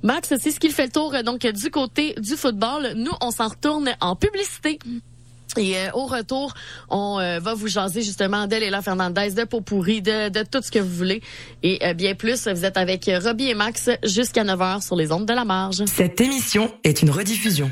Max, c'est ce qui fait le tour donc du côté du football. Nous, on s'en retourne en publicité. Et euh, au retour, on euh, va vous jaser justement d'Elela Fernandez, de Popourri, de, de tout ce que vous voulez. Et euh, bien plus, vous êtes avec Robbie et Max jusqu'à 9h sur les ondes de la marge. Cette émission est une rediffusion.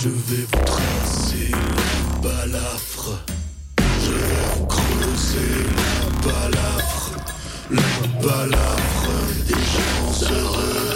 Je vais vous tracer la balafre. Je vais vous creuser la balafre. La balafre des gens heureux.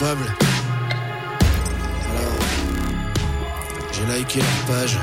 Coupable. Alors, j'ai liké leur page.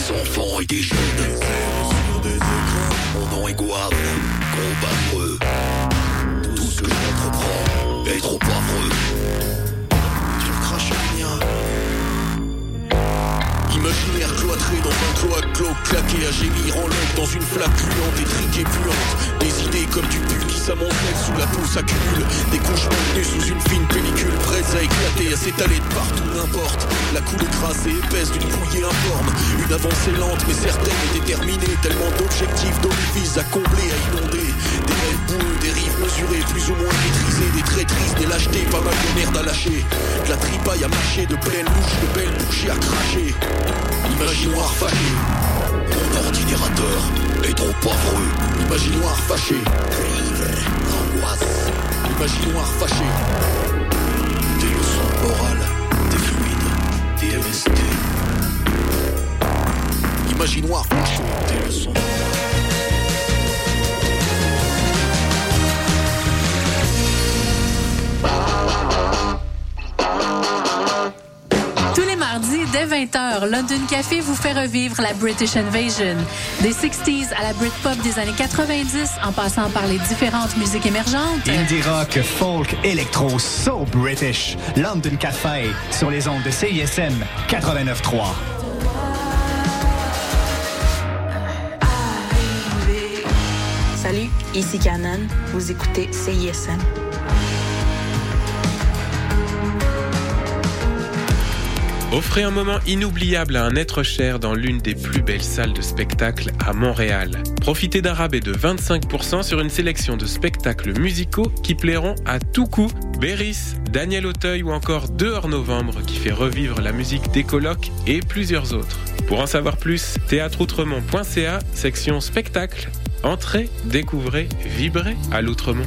Des enfants et des jeunes. Sur des écrans. Mon nom est Guave, combattreux. Tout ce que j'entreprends est trop affreux. Tu recraches les miens. Imaginaire cloîtré dans un cloaque clos claqué à gémir en lobe dans une flaque gluante et puante Des idées comme du pu qui s'amoncellent sous la peau s'accumulent Des couches maintenues sous une fine pellicule prête à éclater, à s'étaler de partout n'importe La coulée crasse et épaisse d'une bouillée informe Une avancée lente mais certaine et déterminée. Tellement d'objectifs, d'orifices à combler, à inonder. Des rêves boueux, des rives mesurées, plus ou moins maîtrisées. Des traîtrises, des lâchetés, pas mal de merde à lâcher. De la tripaille à mâcher, de pleines louches, de belles bouchées à cracher. Imaginoire fâché. Mon ordinateur est trop poivreux. Imaginoire fâché. angoisse. Imaginoire fâché. Des leçons orales, des fluides, fâché. Des leçons. Mardis, dès 20h, London Café vous fait revivre la British Invasion. Des 60s à la Britpop des années 90, en passant par les différentes musiques émergentes. Indie rock, folk, électro, so British. London Café, sur les ondes de CISM 89.3. Salut, ici Canon. Vous écoutez CISM. Offrez un moment inoubliable à un être cher dans l'une des plus belles salles de spectacle à Montréal. Profitez d'un rabais de 25% sur une sélection de spectacles musicaux qui plairont à tout coup. Béris, Daniel Auteuil ou encore Dehors Novembre qui fait revivre la musique des colocs et plusieurs autres. Pour en savoir plus, théâtreoutremont.ca, section spectacle. Entrez, découvrez, vibrez à l'Outremont.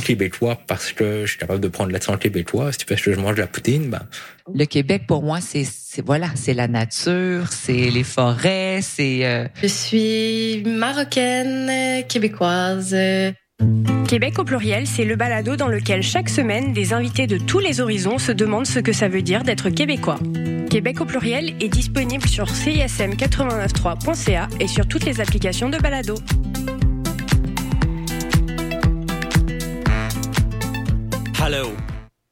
québécois parce que je suis capable de prendre l'accent québécois. Tu fais que je mange de la poutine, ben. Le Québec, pour moi, c'est, c'est voilà, c'est la nature, c'est les forêts, c'est. euh, Je suis marocaine, québécoise. Québec au pluriel, c'est le balado dans lequel chaque semaine, des invités de tous les horizons se demandent ce que ça veut dire d'être québécois. Québec au pluriel est disponible sur cism893.ca et sur toutes les applications de balado. Hello,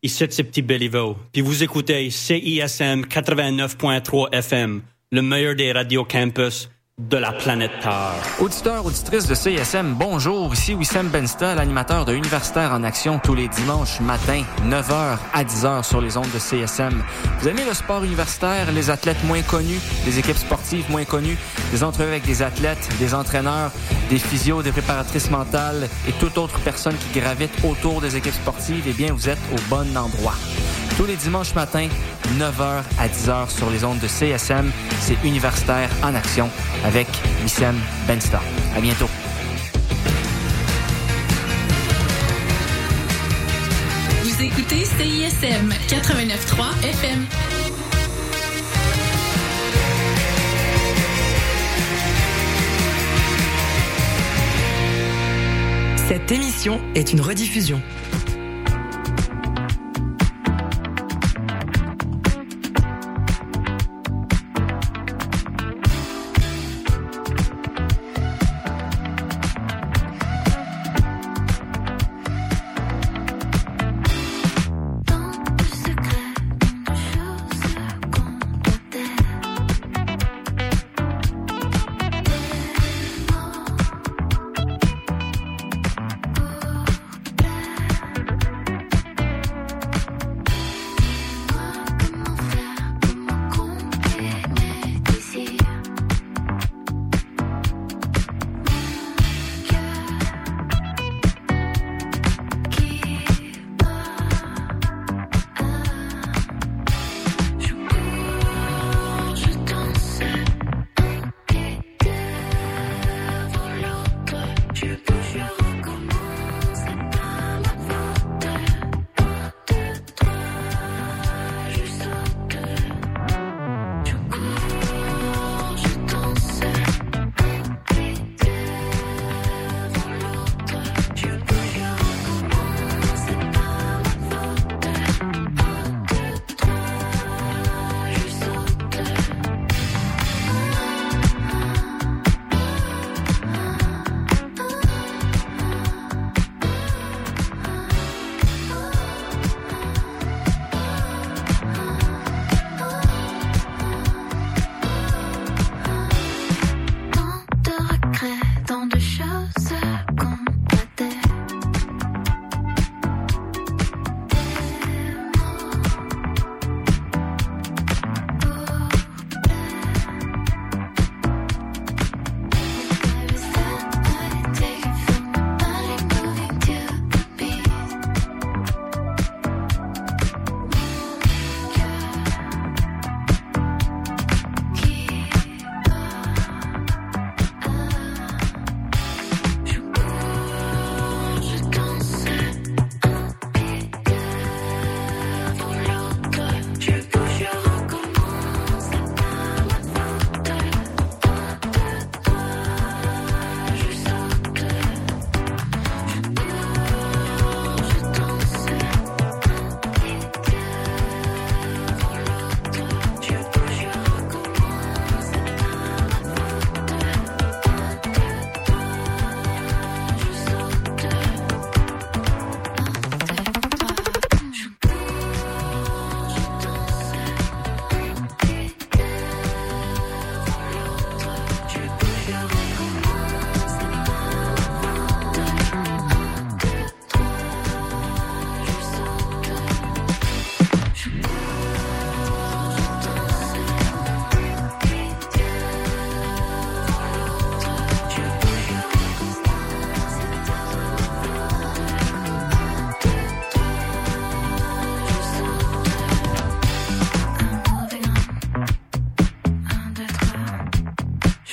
ici c'est Petit Béliveau, puis vous écoutez CISM 89.3 FM, le meilleur des radios campus de la planète Terre. Auditeurs, auditrices de CISM, bonjour. Ici Wissem Bensta, l'animateur de Universitaire en Action tous les dimanches matin, 9h à 10h sur les ondes de CSM. Vous aimez le sport universitaire, les athlètes moins connus, les équipes sportives moins connues, des entrevues avec des athlètes, des entraîneurs, des physios, des préparatrices mentales et toute autre personne qui gravite autour des équipes sportives, eh bien, vous êtes au bon endroit. Tous les dimanches matins, 9h à 10h sur les ondes de CSM, c'est Universitaire en Action avec Wissem Bensta. À bientôt. Vous écoutez CISM 89.3 FM. Cette émission est une rediffusion.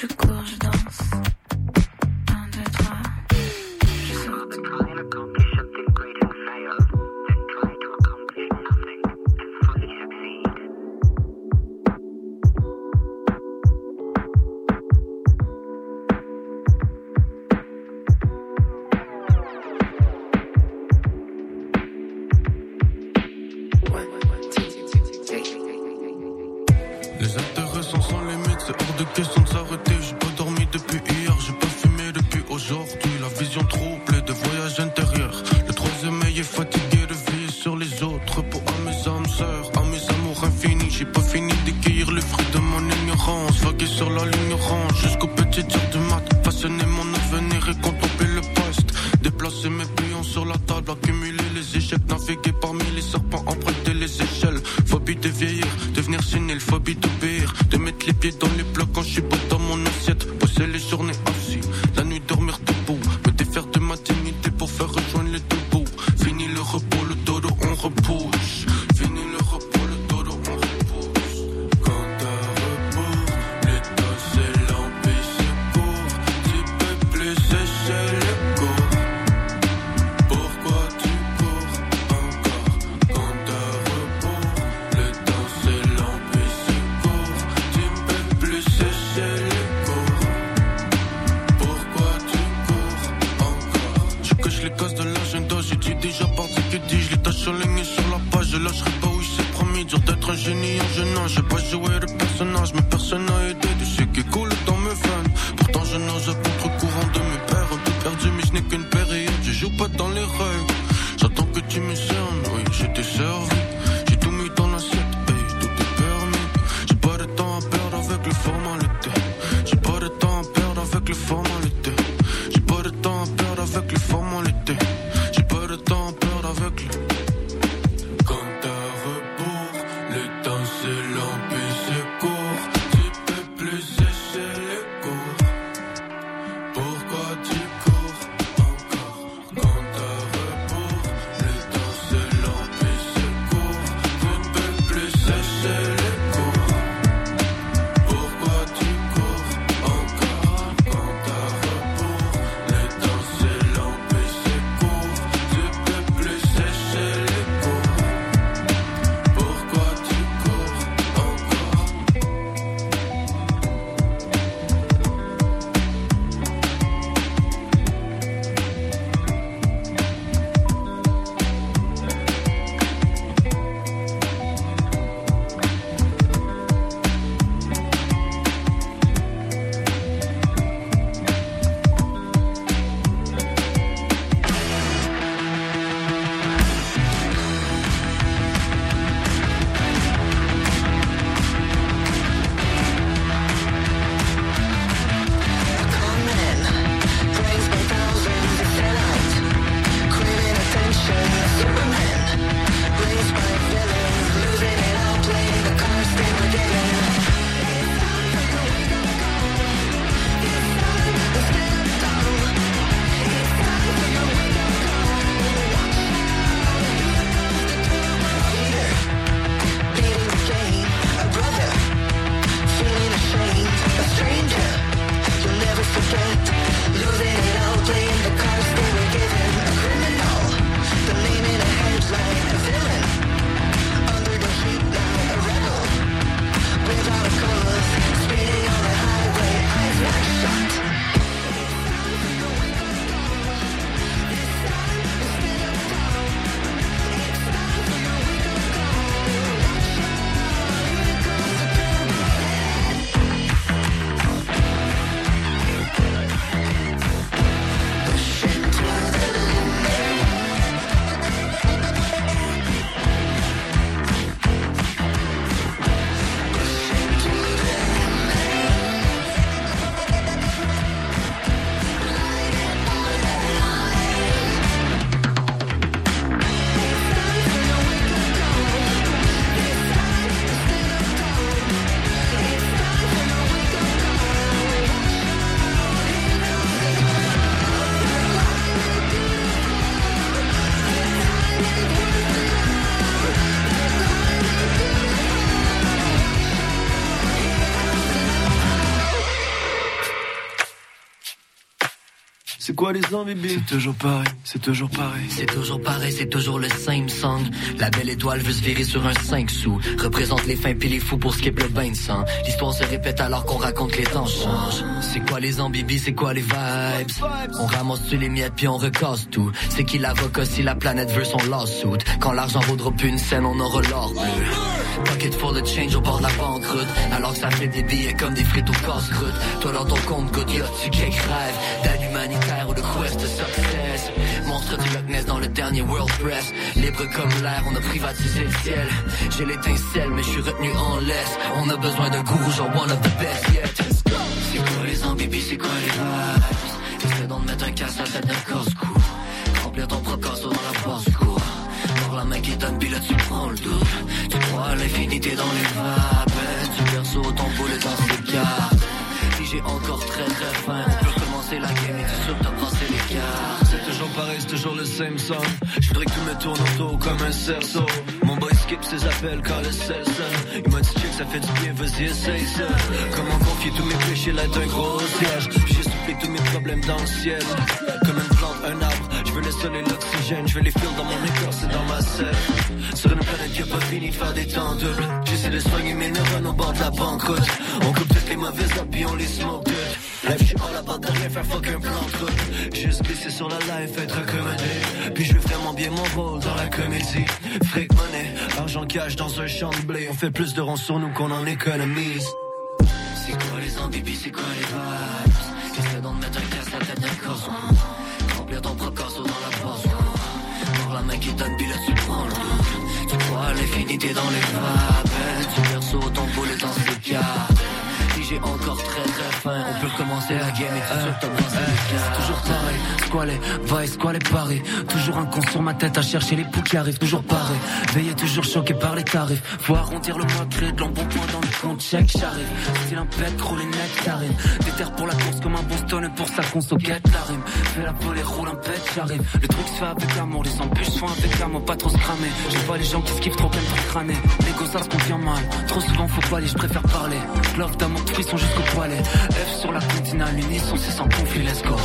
You're. quoi les hommes, C'est toujours pareil, c'est toujours pareil. C'est toujours pareil, c'est toujours le same song. La belle étoile veut se virer sur un 5 sous. Représente les fins puis les fous pour skip le bain de sang. L'histoire se répète alors qu'on raconte les temps changent. C'est quoi les ambibis, c'est quoi les vibes? On ramasse-tu les miettes puis on recasse tout. C'est qui l'avocat si la planète veut son lawsuit? Quand l'argent vaudra une scène, on aura l'or bleu. Pocket full de change au bord de la banqueroute. Alors que ça fait des billets comme des frites au casse-croûte. Toi dans ton compte, y'a tu quelques rêves d'aide humanitaire ou de quest de success. Monstre du Loch Ness dans le dernier World Press. Libre comme l'air, on a privatisé le ciel. J'ai l'étincelle, mais je suis retenu en laisse. On a besoin de gourou, genre one of the best yet. C'est quoi les ambibies, c'est quoi les vibes? Essaie d'en mettre un casse à tête d'un. Remplir ton propre dans la passe-cour. La main qui donne, puis là tu prends le double. Tu crois l'infinité dans les vapes. Tu perçois ton boulet dans ses cartes. Si j'ai encore très très faim, on peut commencer la game et tu que t'as passé les cartes. C'est toujours pareil, c'est toujours le same song. Je voudrais que tout me tourne autour comme un cerceau. Mon boy skip ses appels quand le sel. Il m'a dit check, ça fait du bien, vas-y, essaye ça. Comment confier tous mes péchés là d'un gros siège. J'ai soufflé tous mes problèmes dans le ciel. Comme une plante, l'oxygène. Je veux les fils dans mon écorce et dans ma selle. Sur une planète qui a pas fini de faire des temps doubles. J'essaie de soigner mes neurones au bord de la banqueroute. On coupe toutes les mauvaises puis on les smoke toutes. Life, je suis pas là bas de rien faire fuck un plan de. Juste glisser sur la life, être accommodé. Puis je fais vraiment bien mon rôle dans la comédie. Fric monnaie, argent cash dans un champ de blé. On fait plus de sur nous qu'on en économise. C'est quoi les ambibies, c'est quoi les vibes? Qui donne, puis là tu crois l'infinité dans les vapes Tu ton boulet dans ses cartes Si j'ai encore très très faim. On peut commencer la game et passé les cartes Toujours pareil, les vice, les paris Toujours un con sur ma tête à chercher les poux qui arrivent. Toujours pareil, veillé toujours choqué par les tarifs. Faut arrondir le mois, créer de l'embonpoint dans le compte check J'arrive, style un pet, rouler nectarine Déterre pour la course comme un Boston et pour sa conso guette la rime. Fais la volée, roule un pet, j'arrive. Le truc se fait avec amour, les embûches sont avec amour Pas trop se cramer, j'ai pas les gens qui skiffent trop qu'aiment trop crâner L'ego ça se convient mal, trop souvent faut pas aller, je préfère parler. Love d'amour, de frisson jusqu'au poilet F sur la continale, l'unisson c'est sans conflit, let's go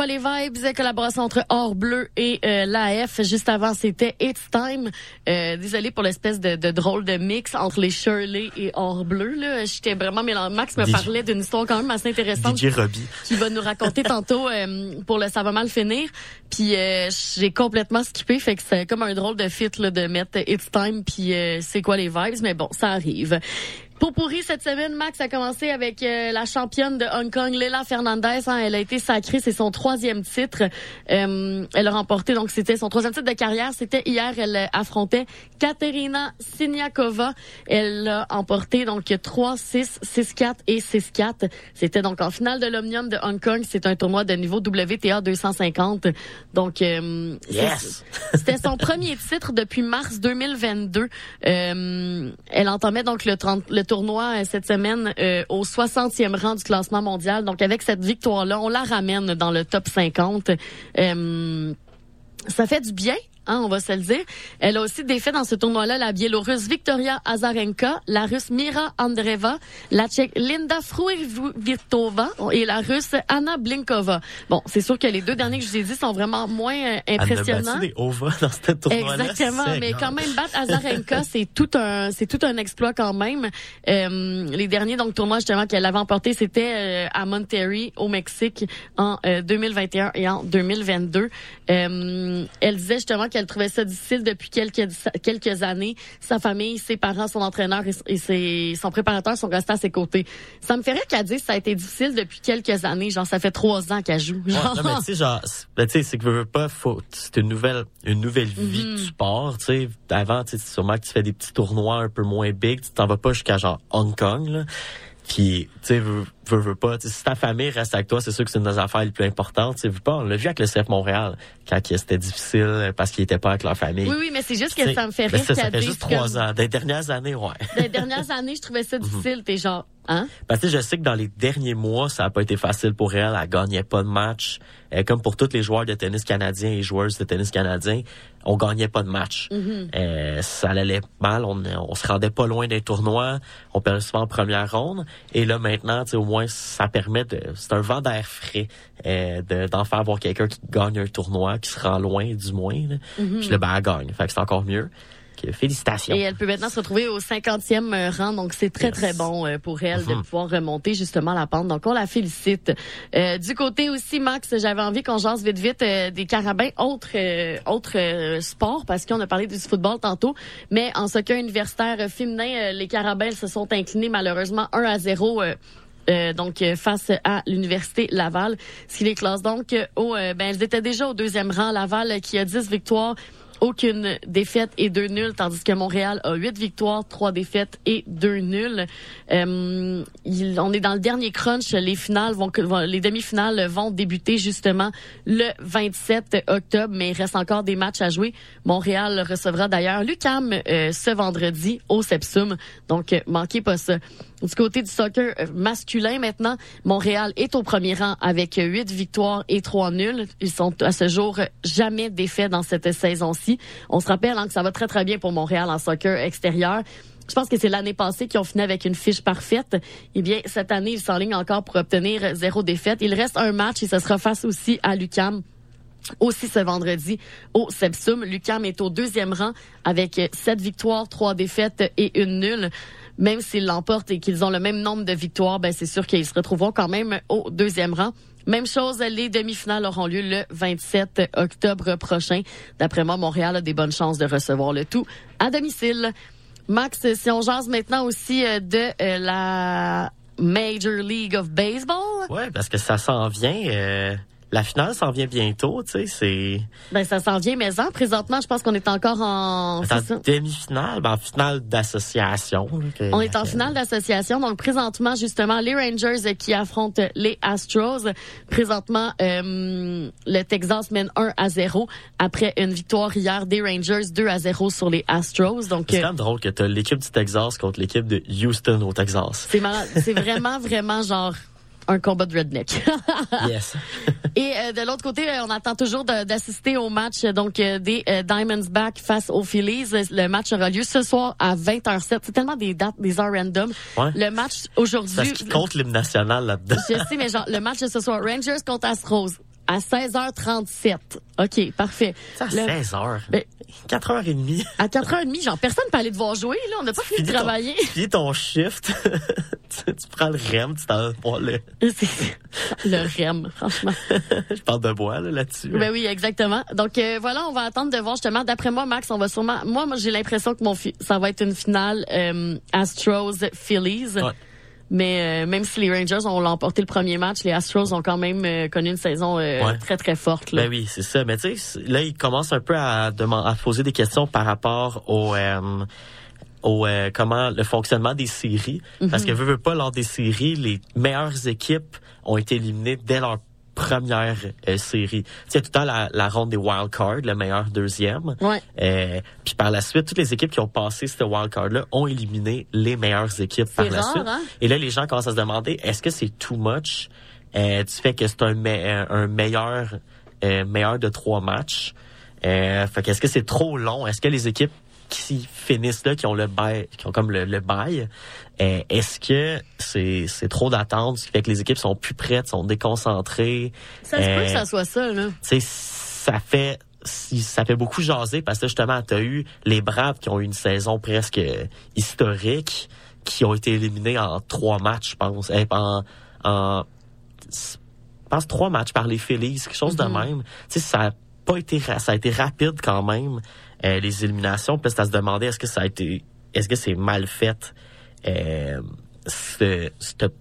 quoi les vibes? Collaboration entre Or Bleu et euh, l'AF. Juste avant, c'était It's Time. Euh, désolé pour l'espèce de, de drôle de mix entre les Shirley et Or Bleu. Là, j'étais vraiment mélangé. Max me parlait d'une histoire quand même assez intéressante. DJ Robbie. Qu'il va nous raconter tantôt euh, pour le ça va mal finir. Puis euh, j'ai complètement skippé, fait que c'est comme un drôle de fit là, de mettre It's Time puis euh, c'est quoi les vibes, mais bon, ça arrive. Pour pourri cette semaine, Max a commencé avec euh, la championne de Hong Kong, Leila Fernandez. hein. elle a été sacrée, c'est son troisième titre. Euh, elle a remporté, donc c'était son troisième titre de carrière. C'était hier, elle euh, affrontait Katerina Siniakova. Elle a emporté donc 3-6, 6-4 et 6-4. C'était donc en finale de l'Omnium de Hong Kong. C'est un tournoi de niveau WTA 250. Donc, euh, Yes! c'était son premier titre depuis mars 2022. Euh, elle entamait donc le, 30 le tournoi euh, cette semaine euh, au 60e rang du classement mondial. Donc avec cette victoire-là, on la ramène dans le top 50. Euh, ça fait du bien. Hein, on va se le dire. Elle a aussi défait dans ce tournoi-là la Biélorusse Victoria Azarenka, la Russe Mira Andreeva, la Tchèque Linda Fruivitova et la Russe Anna Blinkova. Bon, c'est sûr que les deux derniers que je vous ai dit sont vraiment moins euh, Elle impressionnants. battu des ovas dans ce tournoi-là. Exactement, mais quand même battre Azarenka, c'est tout un c'est tout un exploit quand même. Euh, les derniers donc tournois justement qu'elle avait emporté, c'était euh, à Monterrey au Mexique en euh, 2021 et en 2022. Euh, elle disait justement qu'elle trouvait ça difficile depuis quelques quelques années. Sa famille, ses parents, son entraîneur et, et ses, son préparateur sont restés à ses côtés. Ça me rire qu'elle dise que ça a été difficile depuis quelques années. Genre ça fait trois ans qu'elle joue. Ouais, Genre, non, mais tu sais, genre, c'est- ben, tu sais, c'est que veux, veux pas, faut, c'est une nouvelle, une nouvelle vie Mhm. que tu pars, tu sais. Avant, tu sais, sûrement que tu fais des petits tournois un peu moins big, tu t'en vas pas jusqu'à genre Hong Kong, là. Puis, tu sais, veux, veux, pas. si ta famille reste avec toi, c'est sûr que c'est une des affaires les plus importantes. Tu sais, pas. On l'a vu avec le CF Montréal, quand c'était difficile parce qu'ils étaient pas avec leur famille. Oui, oui, mais c'est juste que ça me fait rire. Ça, ça fait juste trois ans. Des dernières années, ouais. Des dernières années, je trouvais ça mhm. difficile. T'es genre, hein? Parce que je sais que dans les derniers mois, ça a pas été facile pour elle. Elle gagnait pas de match. Euh, comme pour tous les joueurs de tennis canadiens et joueuses de tennis canadiens, on gagnait pas de match. Mhm. euh, ça allait mal. On, on se rendait pas loin des tournois. On perdait souvent en première ronde. Et là, maintenant, au moins, ça permet de... C'est un vent d'air frais euh, d'en faire voir quelqu'un qui gagne un tournoi, qui se rend loin, du moins. Là. Mhm. Puis là, ben, elle gagne. Fait que c'est encore mieux félicitations. Et elle peut maintenant se retrouver au 50e euh, rang, donc c'est très très bon euh, pour elle de mhm. pouvoir remonter justement la pente. Donc on la félicite. Euh, du côté aussi, Max, j'avais envie qu'on jase vite vite des carabins, autre autre sport, parce qu'on a parlé du football tantôt, mais en soccer universitaire féminin, les carabins se sont inclinés malheureusement 1 à 0. Donc face à l'université Laval, ce qui les classe donc au ben elles étaient déjà au deuxième rang Laval qui a 10 victoires aucune défaite et deux nuls, tandis que Montréal a huit victoires, trois défaites et deux nuls. Euh, on est dans le dernier crunch. Les finales vont, les demi-finales vont débuter justement le 27 octobre, mais il reste encore des matchs à jouer. Montréal recevra d'ailleurs Lucam euh, ce vendredi au Sepsum, donc euh, manquez pas ça. Du côté du soccer euh, masculin maintenant, Montréal est au premier rang avec huit victoires et trois nuls. Ils sont à ce jour jamais défaits dans cette saison-ci. On se rappelle hein, que ça va très très bien pour Montréal en soccer extérieur. Je pense que c'est l'année passée qu'ils ont fini avec une fiche parfaite. Eh bien, cette année, ils s'enlignent encore pour obtenir zéro défaite. Il reste un match et ce sera face aussi à Lucam aussi ce vendredi au Sepsum. Lucam est au deuxième rang avec sept victoires, trois défaites et une nulle même s'ils l'emportent et qu'ils ont le même nombre de victoires, ben c'est sûr qu'ils se retrouveront quand même au deuxième rang. Même chose, les demi-finales auront lieu le 27 octobre prochain. D'après moi, Montréal a des bonnes chances de recevoir le tout à domicile. Max, si on jase maintenant aussi euh, de euh, la Major League of Baseball. Ouais, parce que ça s'en vient. Euh, la finale s'en vient bientôt, tu sais, c'est... Ben, ça s'en vient, mais en présentement, je pense qu'on est encore en... demi-finale, ben, en finale d'association. On est en finale d'association, donc présentement, justement, les Rangers qui affrontent les Astros. Présentement, euh, le Texas mène 1 à 0 après une victoire hier des Rangers 2 à 0 sur les Astros. Donc, c'est quand même drôle que tu l'équipe du Texas contre l'équipe de Houston au Texas. C'est C'est vraiment, vraiment genre un combat de redneck. yes. Et euh, de l'autre côté, euh, on attend toujours d'assister au match donc euh, des Diamondsback face aux Phillies. Le match aura lieu ce soir à 20h07. C'est tellement des dates, des heures random. Le match aujourd'hui. Parce qu'il compte l'hymne national là-dedans. Je sais, mais genre, le match de ce soir, Rangers contre Astros à 16h37. OK, parfait. à 16h. Ben, 4h30. À 4h30, genre, personne peut aller devoir jouer, là. On n'a pas fini de travailler. tu finis ton shift. tu, prends le REM, tu t'en vas le... le REM, franchement. Je parle de bois, là, là-dessus. Ben oui, exactement. Donc, euh, voilà, on va attendre de voir, justement. D'après moi, Max, on va sûrement... Moi, moi j'ai l'impression que mon ça va être une finale euh, Astros-Phillies. Ouais. Mais euh, même si les Rangers ont l'emporté le premier match, les Astros ont quand même euh, connu une saison euh, très très forte. Là. Ben oui, c'est ça. Mais tu sais, là ils commencent un peu à, à poser des questions par rapport au au comment le fonctionnement des séries. Parce mhm. que veut, veut pas lors des séries, les meilleures équipes ont été éliminées dès leur première euh, série. C'est tout le temps la, la, ronde des wild cards, le meilleur deuxième. Ouais. Euh, puis par la suite, toutes les équipes qui ont passé ce wild card-là ont éliminé les meilleures équipes par la suite. Hein? Et là, les gens commencent à se demander, est-ce que c'est too much? Euh, du fait que c'est un, un meilleur euh, meilleur de trois matchs? Euh, fait qu'est-ce que c'est trop long? Est-ce que les équipes qui finissent là, qui ont le bail, qui ont comme le, le bail, euh, est-ce que c'est c'est trop d'attente, ce qui fait que les équipes sont plus prêtes, sont déconcentrées? Ça se peut que ça soit ça, là. Ça fait ça fait beaucoup jaser parce que justement, tu as eu les Braves qui ont eu une saison presque historique, qui ont été éliminés en trois matchs, je pense. Eh, en, en je pense trois matchs par les Phillies, quelque chose de mm-hmm. même. Tu sais, ça a pas été ça a été rapide quand même. Euh, les éliminations. Puis à se demander est-ce que ça a été, est-ce que c'est mal fait, euh, cette,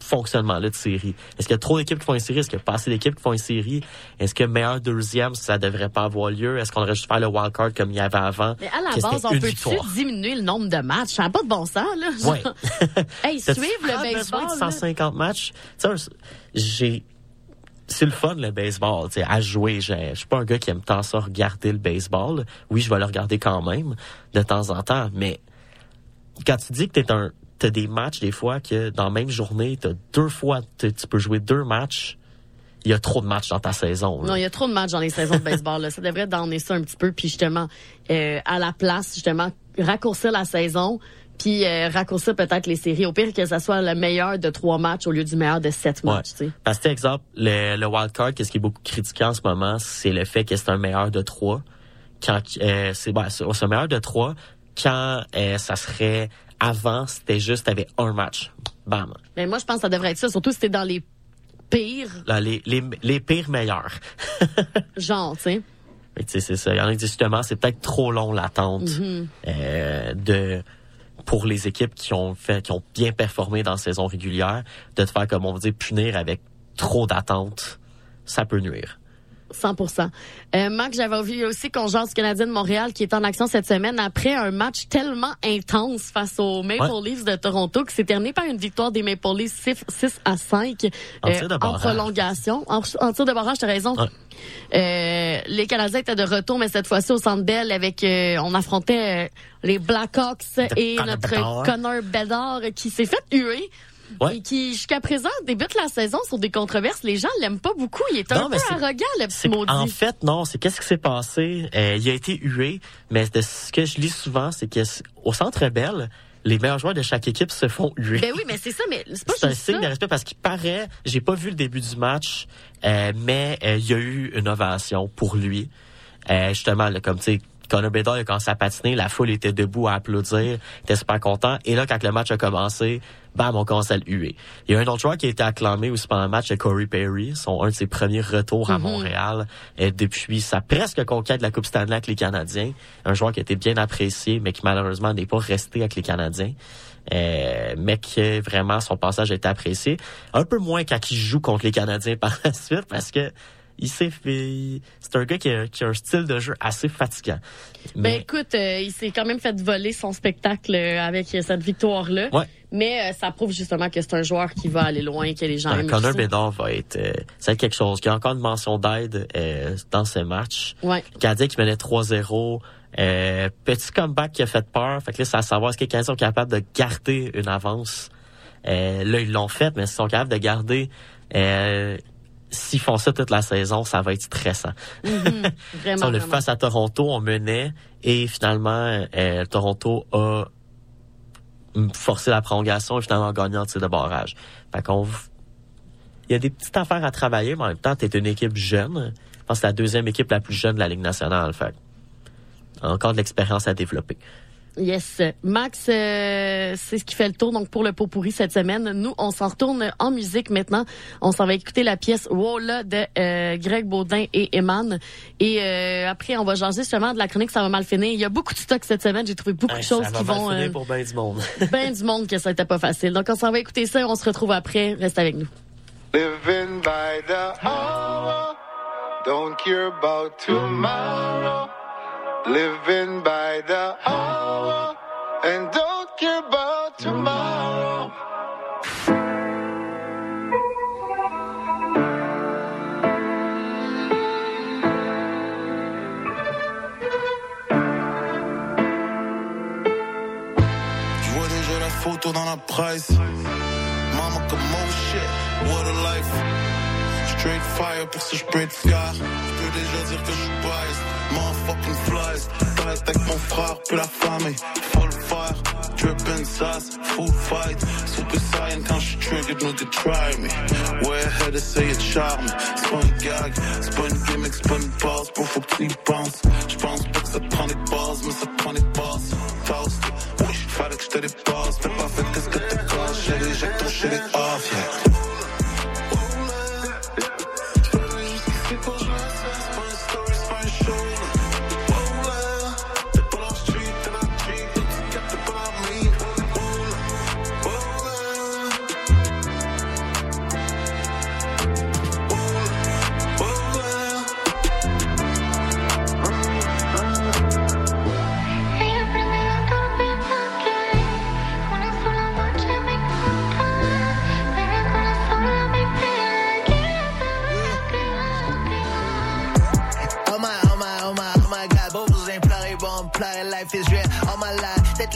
fonctionnement-là de série? Est-ce qu'il y a trop d'équipes qui font une série? Est-ce qu'il y a pas assez d'équipes qui font une série? Est-ce que meilleur deuxième, ça devrait pas avoir lieu? Est-ce qu'on devrait juste faire le wildcard comme il y avait avant? Mais à la base, on peut-tu diminuer le nombre de matchs? Ça n'a pas de bon sens, là. Oui. hey, suivre le baseball. de 150 matchs? j'ai, c'est le fun le baseball, tu à jouer. Je suis pas un gars qui aime tant ça regarder le baseball. Oui, je vais le regarder quand même de temps en temps, mais quand tu dis que t'es un t'as des matchs des fois que dans la même journée, t'as deux fois, tu peux jouer deux matchs. Il y a trop de matchs dans ta saison. Non, il y a trop de matchs dans les saisons de baseball. Là. Ça devrait donner ça un petit peu, puis justement, euh, à la place, justement, raccourcir la saison, puis euh, raccourcir peut-être les séries. Au pire que ça soit le meilleur de trois matchs au lieu du meilleur de sept matchs. Parce que, exemple, le, le wild card, qu'est-ce qui est beaucoup critiqué en ce moment, c'est le fait que c'est un meilleur de trois. Quand euh, c'est ben, c'est un meilleur de trois, quand euh, ça serait avant, c'était juste, t'avais un match. Bam. Mais moi, je pense que ça devrait être ça, surtout si t'es dans les pires. Là, les, les, les pires meilleurs. Genre, tu sais. Mais tu sais, c'est ça. Il y en a justement, c'est peut-être trop long l'attente Mhm. euh, de pour les équipes qui ont fait, qui ont bien performé dans la saison régulière, de te faire, comme on dit, punir avec trop d'attente, ça peut nuire. 100% euh, Marc, j'avais vu aussi qu'on jase Canadien de Montréal qui est en action cette semaine après un match tellement intense face aux Maple Ouais. Leafs de Toronto qui s'est terminé par une victoire des Maple Leafs 6, 6 à 5 En tir de en prolongation. En, en tir de barrage, t'as raison. Euh, les Canadiens étaient de retour, mais cette fois-ci au Centre Bell avec, euh, on affrontait euh, les Blackhawks et notre Bedard. Connor Bedard qui s'est fait huer. Ouais. Et qui, jusqu'à présent, débute la saison sur des controverses. Les gens l'aiment pas beaucoup. Il est un peu arrogant, le petit maudit. en fait non, c'est qu'est-ce qui s'est passé? Euh, Il a été hué, mais de ce que je lis souvent, c'est que c- au Centre Bell, les meilleurs joueurs de chaque équipe se font huer. Ben oui, mais c'est ça, mais c'est pas C'est un signe ça. de respect parce qu'il paraît, j'ai pas vu le début du match, euh, mais euh, il y a eu une ovation pour lui. Euh, justement, là, comme tu sais, Connor Bedard a commencé à patiner, la foule était debout à applaudir, il était super content. Et là, quand le match a commencé, bam, on commence à le huer. Il y a un autre joueur qui a été acclamé aussi pendant le match, c'est Corey Perry, son un de ses premiers retours à Mhm. Montréal euh, depuis sa presque conquête de la Coupe Stanley avec les Canadiens. Un joueur qui a été bien apprécié, mais qui malheureusement n'est pas resté avec les Canadiens. Euh, mais que vraiment son passage a été apprécié. Un peu moins quand il joue contre les Canadiens par la suite parce que il s'est fait. C'est un gars qui a, qui a un style de jeu assez fatigant. Ben écoute, euh, il s'est quand même fait voler son spectacle euh, avec cette victoire-là. Ouais. Mais euh, ça prouve justement que c'est un joueur qui va aller loin, que les gens euh, aiment. Connor aussi. Va être, euh, ça va être quelque chose. Il y a encore une mention d'aide euh, dans ce match. Ouais. Le Canadien qui menait 3-0. Euh, petit comeback qui a fait peur. Fait que là, c'est à savoir est-ce que les Canadiens sont capables de garder une avance? Euh, là, ils l'ont fait, mais s'ils sont capables de garder, euh, s'ils font ça toute la saison, ça va être stressant. Tu Vraiment. on le face à Toronto, on menait et finalement euh, Toronto a forcé la prolongation et finalement gagné en tir de barrage. Fait qu'on il y a des petites affaires à travailler, mais en même temps, t'es une équipe jeune. Je pense que c'est la deuxième équipe la plus jeune de la Ligue nationale. Fait que encore de l'expérience à développer. Yes. Max, euh, c'est ce qui fait le tour donc pour le pot pourri cette semaine. Nous, on s'en retourne en musique maintenant. On s'en va écouter la pièce Wola de euh, Greg Baudin et Eman. Et euh, après, on va jaser justement de la chronique Ça va mal finir. Il y a beaucoup de stock cette semaine. J'ai trouvé beaucoup de choses ça va qui mal vont... finir euh, pour ben du monde. ben du monde que ça n'était pas facile. Donc, on s'en va écouter ça et on se retrouve après. Reste avec nous. Living by the hour, don't care about tomorrow. Living by the hour, and don't care about tomorrow. Je vois déjà la photo dans la presse. Mama comme oh shit, what a life. Straight fire pour ce spray de scar. Je peux déjà dire que je suis biased. Motherfucking flies. Reste avec mon frère, puis la famille. Full fire, drippin' sauce, full fight. Super saiyan quand je triggered, no they try me. Ouais, ahead essaye de charme. C'est pas une gag, c'est pas une gimmick, c'est pas une base. Bro, faut que tu y penses. Je pense pas que ça te prend des bases, mais ça te prend des bases. Toast, oui, fallait que je te dépasse. Fais pas fait qu'est-ce que t'es casse. J'ai ton off, yeah.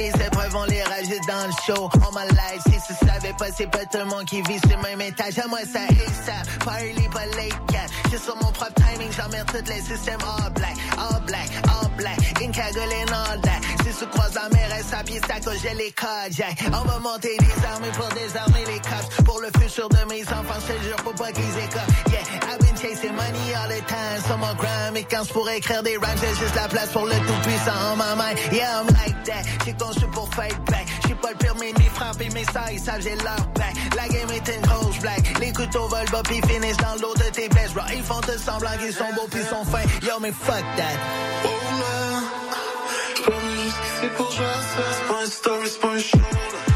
Les épreuves, on les rajoute dans le show. All my life, si tu savais pas, c'est pas tout le monde qui vit sur le même étage. Moi, ça ASAP, party pas late cat. J'ai sur mon propre timing, j'emmerde tous les systèmes all black, all black, all black. Cagoule and all that. Si tu croises la mer, elle s'appuie, ça cause j'ai les Jack. On va monter des armées pour désarmer les cops. Pour le futur de mes enfants, je jure, faut pas qu'ils écopent. Yeah, chasing money all the time. Sur mon grind, mais quand pour écrire des rhymes, j'ai juste la place pour le tout-puissant en ma main. Yeah, I'm like that. J'ai conçu pour fight back. J'ai pas le permis ni frapper mes ça, ils savent j'ai leur back. La game est une grosse black. Les couteaux volent bas pis finissent dans l'eau de tes best bro. Ils font tout semblant qu'ils sont beaux pis sont fins. Yo, mais fuck that. Oh là, j'promis, c'est pour jouer ça. C'est pas un story, c'est pas un show.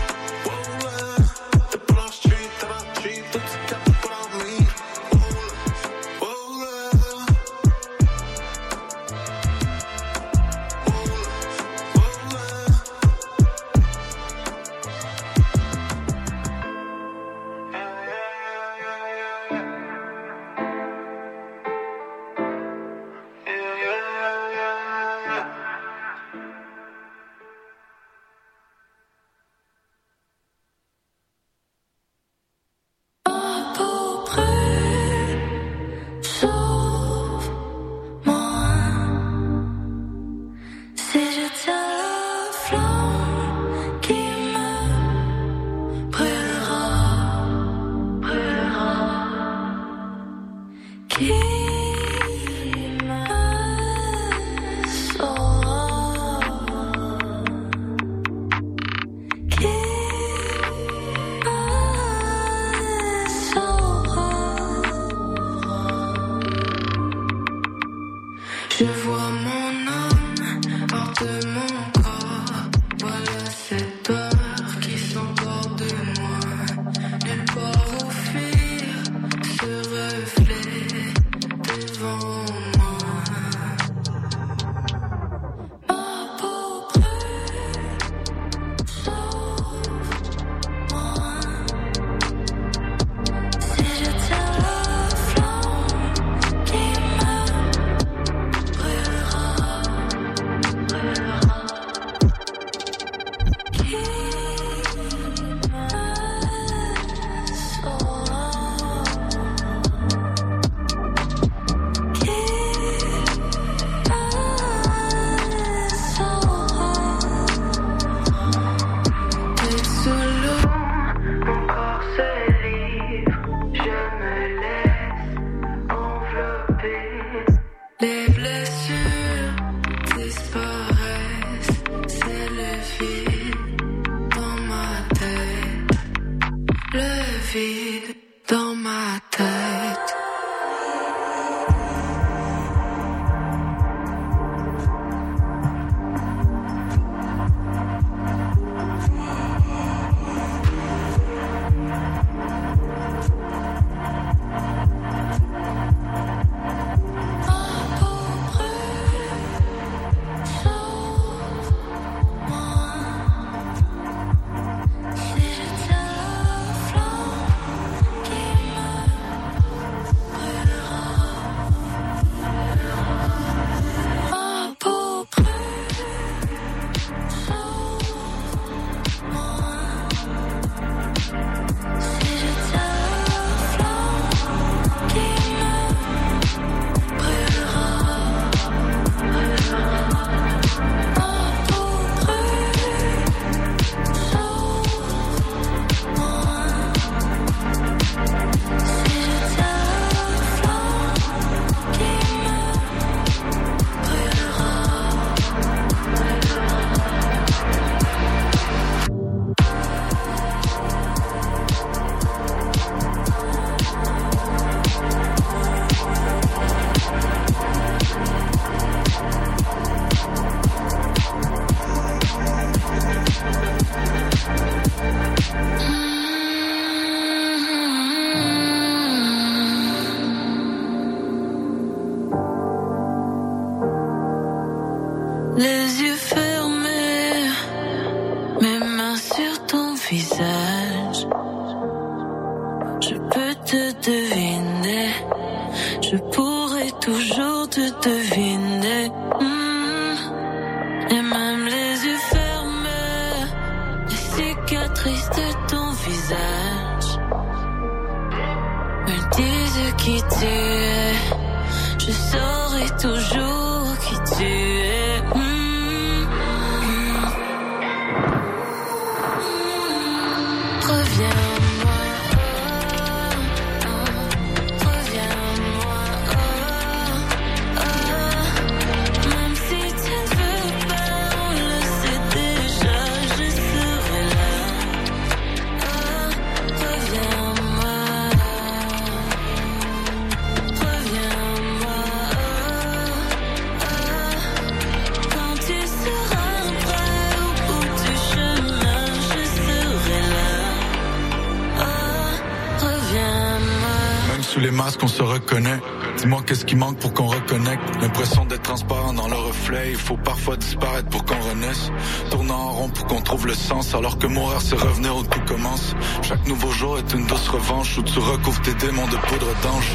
Qu'est-ce qui manque pour qu'on reconnecte. L'impression d'être transparent dans le reflet. Il faut parfois disparaître pour qu'on renaisse. Tournant en rond pour qu'on trouve le sens. Alors que mourir, c'est revenir où tout commence. Chaque nouveau jour est une douce revanche où tu recouvres tes démons de poudre d'ange.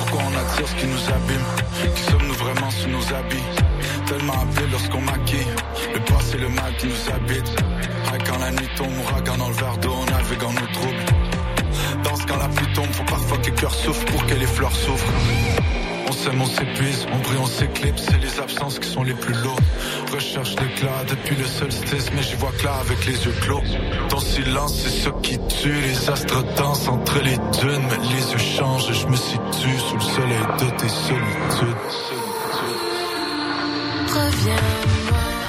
Pourquoi on attire ce qui nous abîme? Qui sommes-nous vraiment sous nos habits? Tellement appelés lorsqu'on maquille. Le passé, le mal qui nous habite. Ah, quand la nuit tombe, ouragan dans le verre d'eau, on navigue en nos troubles. Danse quand la pluie tombe, faut parfois que les cœurs souffrent pour que les fleurs s'ouvrent. On s'aime, on s'épuise, on brille, on s'éclipse, c'est les absences qui sont les plus lourdes. Recherche l'éclat depuis le solstice, mais j'y vois clair avec les yeux clos. Ton silence, c'est ce qui tue, les astres dansent entre les dunes, mais les yeux changent, je me situe sous le soleil de tes solitudes. Reviens-moi.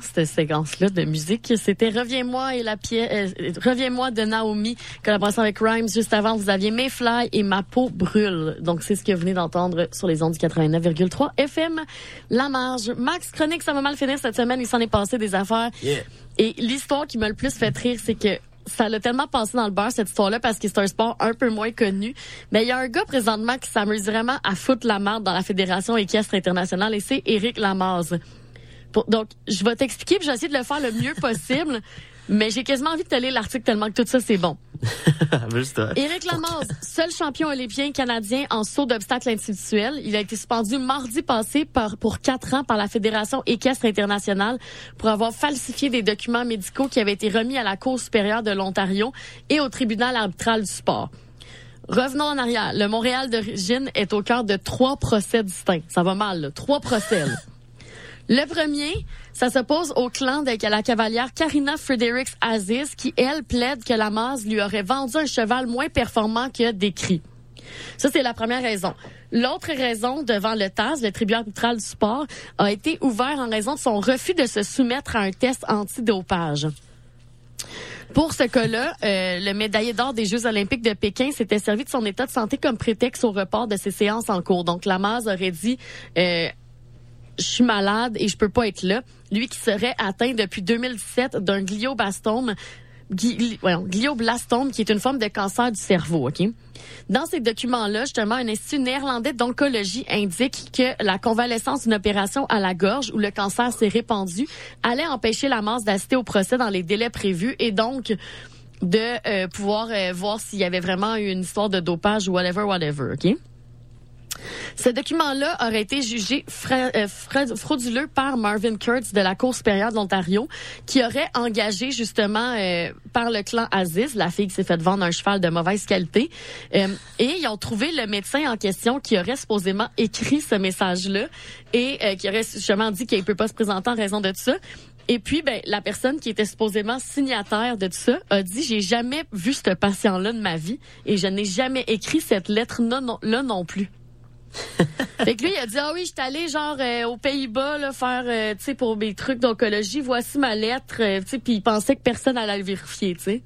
Cette séquence-là de musique. C'était Reviens-moi et la pièce, euh, Reviens-moi de Naomi, collaboration avec Rhymes. Juste avant, vous aviez Mayfly et Ma peau brûle. Donc, c'est ce que vous venez d'entendre sur les ondes du 89,3 FM. La marge. Max Chronique, ça va mal finir cette semaine. Il s'en est passé des affaires. Yeah. Et l'histoire qui m'a le plus fait rire, c'est que ça l'a tellement passé dans le beurre, cette histoire-là, parce que c'est un sport un peu moins connu. Mais il y a un gars présentement qui s'amuse vraiment à foutre la marde dans la Fédération équestre internationale et c'est Éric Lamaze. Pour- donc, je vais t'expliquer puis je vais essayer de le faire le mieux possible. Mais j'ai quasiment envie de te lire l'article tellement que tout ça, c'est bon. Juste, Éric Lamaze, seul champion olympien canadien en saut d'obstacles individuels. Il a été suspendu mardi passé par, pour quatre ans par la Fédération équestre internationale pour avoir falsifié des documents médicaux qui avaient été remis à la Cour supérieure de l'Ontario et au tribunal arbitral du sport. Revenons en arrière. Le Montréal d'origine est au cœur de trois procès distincts. Ça va mal, là. Trois procès. Le premier, ça s'oppose au clan de la cavalière Karina Fredericks Aziz, qui, elle, plaide que la lui aurait vendu un cheval moins performant que décrit. Ça, c'est la première raison. L'autre raison, devant le TAS, le tribunal arbitral du sport, a été ouvert en raison de son refus de se soumettre à un test antidopage. Pour ce cas-là, euh, le médaillé d'or des Jeux olympiques de Pékin s'était servi de son état de santé comme prétexte au report de ses séances en cours. Donc, Lamaze aurait dit... Euh, je suis malade et je peux pas être là. Lui qui serait atteint depuis 2017 d'un glioblastome glioblastome, qui est une forme de cancer du cerveau. Ok? Dans ces documents-là, justement, un institut néerlandais d'oncologie indique que la convalescence d'une opération à la gorge où le cancer s'est répandu allait empêcher la masse d'assister au procès dans les délais prévus et donc de euh, pouvoir euh, voir s'il y avait vraiment une histoire de dopage ou whatever, whatever, OK? Ce document-là aurait été jugé euh, frauduleux par Marvin Kurtz de la Cour supérieure de l'Ontario, qui aurait engagé justement par le clan Aziz, la fille qui s'est fait vendre un cheval de mauvaise qualité, et ils ont trouvé le médecin en question qui aurait supposément écrit ce message-là et qui aurait justement dit qu'il ne peut pas se présenter en raison de tout ça. Et puis, ben, la personne qui était supposément signataire de tout ça a dit, j'ai jamais vu ce patient-là de ma vie et je n'ai jamais écrit cette lettre-là non plus. fait que lui, il a dit, ah oui, je suis allé genre euh, aux Pays-Bas là, faire, euh, tu sais, pour mes trucs d'oncologie, voici ma lettre, euh, tu sais, puis il pensait que personne allait le vérifier, tu sais.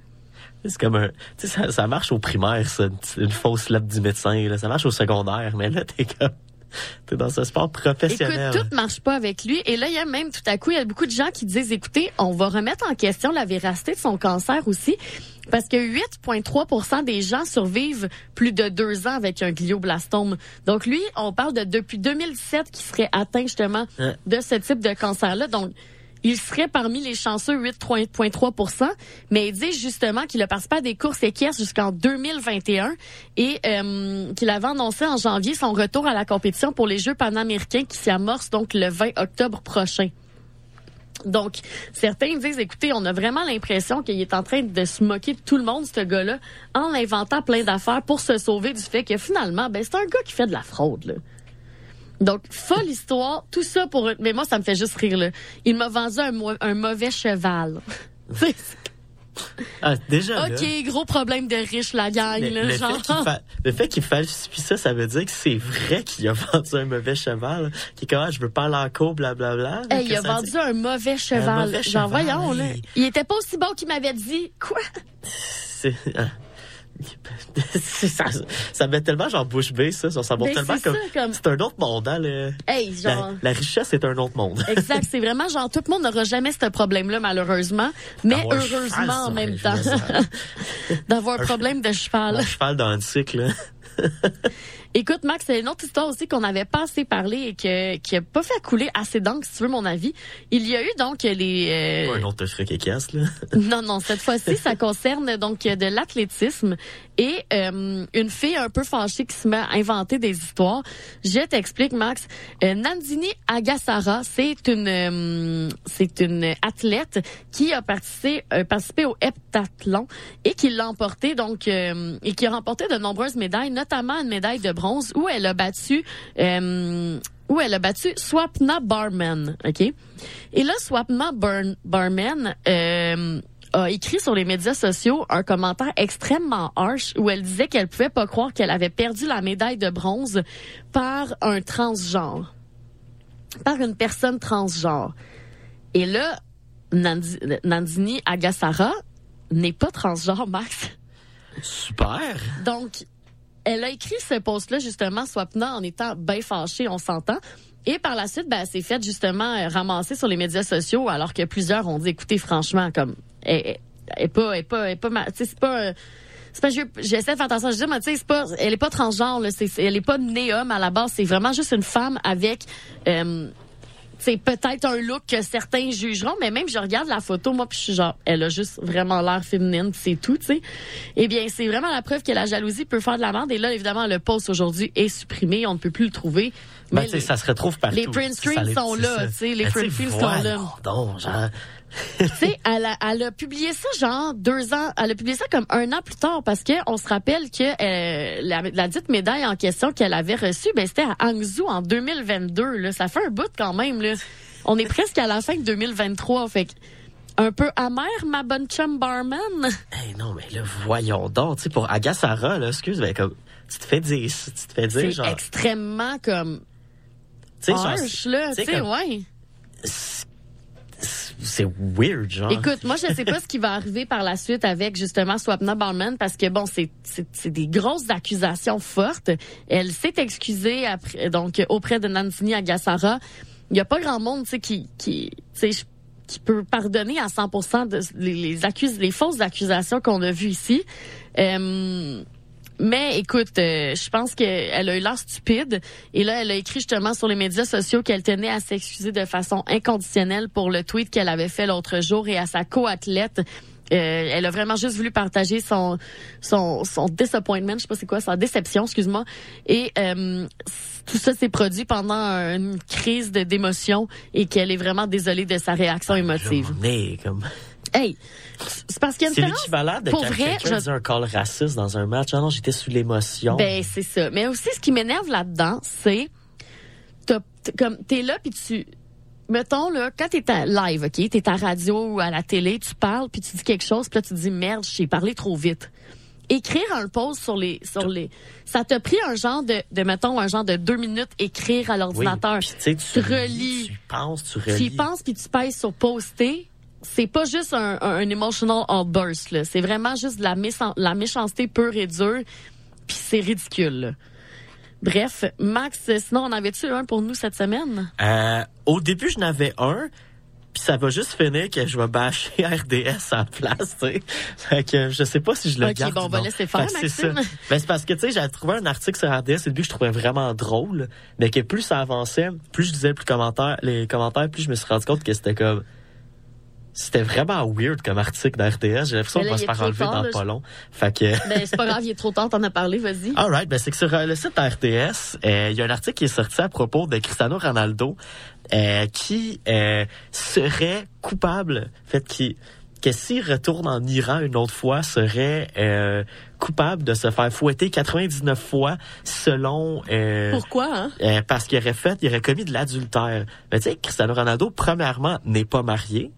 C'est comme un, tu sais, ça, ça, marche au primaire, ça, une fausse lettre du médecin, là. ça marche au secondaire, mais là, t'es comme... T'es dans ce sport professionnel. Écoute, tout marche pas avec lui. Et là, il y a même tout à coup, il y a beaucoup de gens qui disent, écoutez, on va remettre en question la véracité de son cancer aussi. Parce que 8,3% des gens survivent plus de deux ans avec un glioblastome. Donc lui, on parle de depuis 2017 qui serait atteint justement de ce type de cancer-là. Donc il serait parmi les chanceux 8,3% mais il dit justement qu'il a participé à des courses équestres jusqu'en 2021 et euh, qu'il avait annoncé en janvier son retour à la compétition pour les Jeux panaméricains qui s'y amorcent donc le 20 octobre prochain. Donc, certains disent, écoutez, on a vraiment l'impression qu'il est en train de se moquer de tout le monde, ce gars-là, en inventant plein d'affaires pour se sauver du fait que finalement, ben, c'est un gars qui fait de la fraude, là. Donc, folle histoire, tout ça pour... Mais moi, ça me fait juste rire, là. Il m'a vendu un, un mauvais cheval. Ah, déjà. OK, gros problème de riche, la gang. là, le, genre. Fait le fait qu'il falsifie ça, ça veut dire que c'est vrai qu'il a vendu un mauvais cheval. Qui est comme, ah, je veux pas aller en cours, blablabla. Hey, il a vendu un mauvais cheval. Un mauvais genre, voyons, là. Il était pas aussi bon qu'il m'avait dit. Quoi? C'est... Ça, ça met tellement genre bouche bée, ça. Ça ben, tellement comme. C'est un autre monde, hein, le... hey, genre... la, richesse est un autre monde. exact. C'est vraiment genre, tout le monde n'aura jamais ce problème-là, malheureusement. Mais heureusement en même temps. D'avoir un problème de cheval. Un cheval dans le cycle, Écoute, Max, c'est une autre histoire aussi qu'on n'avait pas assez parlé et que, qui a pas fait couler assez d'encre, si tu veux mon avis. Il y a eu donc les... Euh... Un autre truc là. non, non, cette fois-ci, ça concerne donc de l'athlétisme et euh, une fille un peu fâchée qui se met à inventer des histoires. Je t'explique, Max. Euh, Nandini Agassara, c'est une euh, c'est une athlète qui a participé, euh, participé au heptathlon et qui l'a emporté donc et qui a remporté de nombreuses médailles, notamment une médaille de bronze où elle a battu euh, où elle a battu Swapna Barman, OK? Et là, Swapna Barman euh, a écrit sur les médias sociaux un commentaire extrêmement harsh où elle disait qu'elle pouvait pas croire qu'elle avait perdu la médaille de bronze par un transgenre, par une personne transgenre. Et là, Nandini Agassara n'est pas transgenre, Max. Super. Donc, elle a écrit ce post-là, justement, Swapna, en étant bien fâchée, on s'entend. Et par la suite, ben, elle s'est faite justement euh, ramasser sur les médias sociaux, alors que plusieurs ont dit, écoutez, franchement, comme, elle, elle, pas, elle pas, elle pas, c'est pas, c'est pas, j'essaie de faire attention, je dis, mais tu sais, c'est pas, elle est pas transgenre, là, c'est, elle est pas née homme à la base, c'est vraiment juste une femme avec, euh, c'est peut-être un look que certains jugeront, mais même je regarde la photo, moi, puis je suis genre, elle a juste vraiment l'air féminine, c'est tout, tu sais. Eh bien, c'est vraiment la preuve que la jalousie peut faire de la merde. Et là, évidemment, le post aujourd'hui est supprimé, on ne peut plus le trouver. Ben, mais ça se retrouve partout. Les print screens sont là, tu sais, les print screens sont là. Donc, genre, tu sais, elle a, elle a publié ça genre deux ans, elle a publié ça comme un an plus tard parce que on se rappelle que euh, la, la, dite médaille en question qu'elle avait reçue, ben c'était à Hangzhou en 2022. Là, ça fait un bout quand même. Là. On est presque à la fin de 2023, fait un peu amer, ma bonne chum barman. Hey, non, mais là, voyons donc, tu sais, pour Agassara, là, excuse, ben, comme, tu te fais dire, tu te fais dire, genre. Extrêmement comme, tu sais, là, tu sais, ouais c'est weird, genre. Écoute, moi, je sais pas ce qui va arriver par la suite avec, justement, Swapna Barman, parce que, bon, c'est, c'est, des grosses accusations fortes. Elle s'est excusée donc, auprès de Nandini Agassara. Il y a pas grand monde, qui, qui, qui peut pardonner à 100% de, les, les fausses accusations qu'on a vues ici. Euh, mais écoute, euh, je pense qu'elle a eu l'air stupide. Et là, elle a écrit justement sur les médias sociaux qu'elle tenait à s'excuser de façon inconditionnelle pour le tweet qu'elle avait fait l'autre jour et à sa co-athlète. Euh, elle a vraiment juste voulu partager son son son disappointment, je sais pas c'est quoi, sa déception, excuse-moi. Et euh, tout ça s'est produit pendant une crise d'émotion et qu'elle est vraiment désolée de sa réaction émotive. Mais comme Hey, c'est parce qu'il y a une C'est différence. l'équivalent de Pour quand vrai, quelqu'un je- dit un call raciste dans un match. Ah non, j'étais sous l'émotion. Ben c'est ça. Mais aussi ce qui m'énerve là-dedans, c'est t'as- comme t'es là puis tu mettons là quand t'es à live, OK, t'es à radio ou à la télé, tu parles puis tu dis quelque chose puis là tu dis merde, j'ai parlé trop vite. Écrire un post sur les sur les ça t'a pris un genre de de mettons un genre de deux minutes écrire à l'ordinateur. Oui, tu relis, Tu penses, tu tu y relis. penses puis tu pèses sur poster. C'est pas juste un, un, un emotional outburst là, c'est vraiment juste de la, la méchanceté pure et dure puis c'est ridicule. là. Bref, Max, sinon on en avait-tu un pour nous cette semaine? Euh, au début, je n'avais un, puis ça va juste finir que je vais bâcher RDS en place, tu sais. Fait que je sais pas si je le Ok, garde. bon, on va laisser faire, c'est Maxime. ça. Ben, c'est parce que, tu sais, j'avais trouvé un article sur RDS au début que je trouvais vraiment drôle, mais que plus ça avançait, plus je lisais plus commentaires, les commentaires, plus je me suis rendu compte que c'était comme... C'était vraiment weird comme article d'RDS. J'ai l'impression qu'on va se faire enlever tard, dans là, pas long. Fait que... Ben c'est pas grave, il est trop tard, t'en as parlé, vas-y. Alright, ben c'est que sur euh, le site RTS, euh, il y a un article qui est sorti à propos de Cristiano Ronaldo euh, qui euh, serait coupable, fait, qui que s'il retourne en Iran une autre fois, serait euh, coupable de se faire fouetter 99 fois selon... euh, Pourquoi hein? euh, parce qu'il aurait fait, il aurait commis de l'adultère. Mais tu sais, Cristiano Ronaldo, premièrement, n'est pas marié.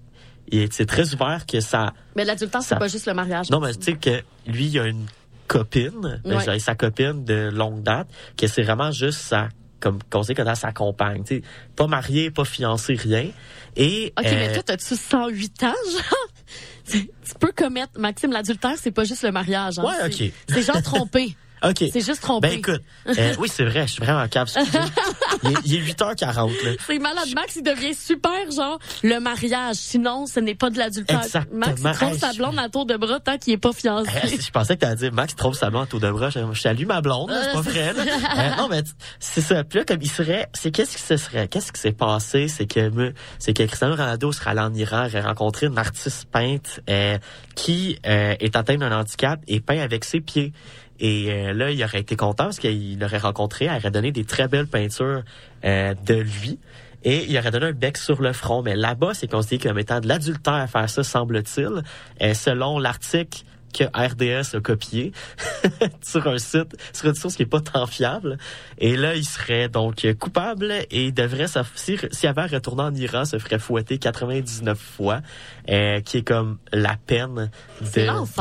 Et c'est très ouvert que ça... Mais l'adultère c'est pas juste le mariage. Non, mais tu sais que lui, il a une copine, ben, Ouais. j'ai sa copine de longue date, que c'est vraiment juste sa comme qu'on a sa compagne, tu sais, pas marié, pas fiancé, rien. Et OK, euh, mais toi t'as-tu 108 ans genre? Tu peux commettre Maxime l'adultère, c'est pas juste le mariage hein. Ouais, OK. C'est genre tromper. OK. C'est juste tromper. Ben écoute, euh, oui, c'est vrai, je suis vraiment capable. il, est- il est 8h40 là. C'est malade. Max, il devient super, genre, le mariage. Sinon, ce n'est pas de l'adultère. Exactement. Max, il trompe sa blonde à tour de bras tant qu'il est pas fiancé. Euh, je pensais que t'allais dire Max trompe sa blonde à tour de bras. Je, je salue ma blonde, c'est pas vrai. là. Euh, non, mais c'est ça. Puis là, comme il serait, c'est qu'est-ce qui se serait, qu'est-ce qui s'est passé, c'est que c'est que Cristiano Ronaldo serait allé en Iran, aurait rencontré une artiste peinte euh, qui euh, est atteinte d'un handicap et peint avec ses pieds. Et euh, là, il aurait été content parce qu'il l'aurait rencontré, elle aurait donné des très belles peintures euh, de lui. Et il aurait donné un bec sur le front. Mais là-bas, c'est considéré comme étant de l'adultère à faire ça, semble-t-il. Euh, selon l'article que RDS a copié sur un site, sur une source qui est pas tant fiable. Et là, il serait donc coupable et il devrait, s'aff- si- s'il avait à retourner en Iran, se ferait fouetter 99 fois, euh, qui est comme la peine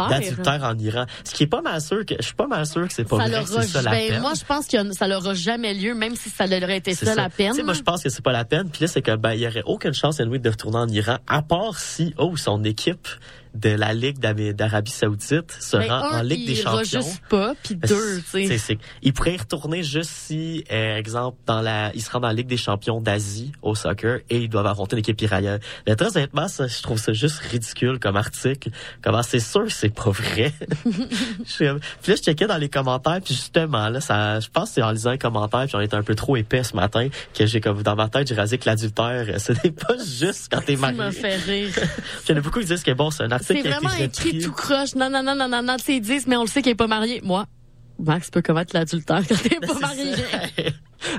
d'adultère en Iran. Ce qui est pas mal sûr que, je suis pas mal sûr que c'est pas ça vrai, leur c'est ça la ben, peine. moi, je pense que ça n'aura jamais lieu, même si ça aurait été C'est ça, la peine. Moi, je pense que c'est pas la peine. Puis là, c'est que ben, il y aurait aucune chance à lui de retourner en Iran, à part si, oh, son équipe de la Ligue d'Arabie Saoudite se Ben, un, en Ligue il des Champions. juste pas, puis Ben, deux, tu sais. Il pourrait y retourner juste si, euh, exemple, dans la, il se rend dans la Ligue des Champions d'Asie au soccer et ils doivent affronter l'équipe iranienne. Mais très honnêtement, ça, je trouve ça juste ridicule comme article. Comment c'est sûr que c'est pas vrai? Puis là, je checkais dans les commentaires, puis justement, là, ça, je pense que c'est en lisant les commentaires, puis on était un peu trop épais ce matin, que j'ai comme dans ma tête, j'ai rasé que l'adultère, euh, ce n'est pas juste quand t'es marié. me fais rire. Puis il y en a beaucoup qui disent que bon, c'est un article C'est vraiment écrit tout croche. Non, non, non, non, non, non, tu sais, ils disent, mais on le sait qu'il est pas marié. Moi, Max peut commettre l'adultère quand t'es pas marié.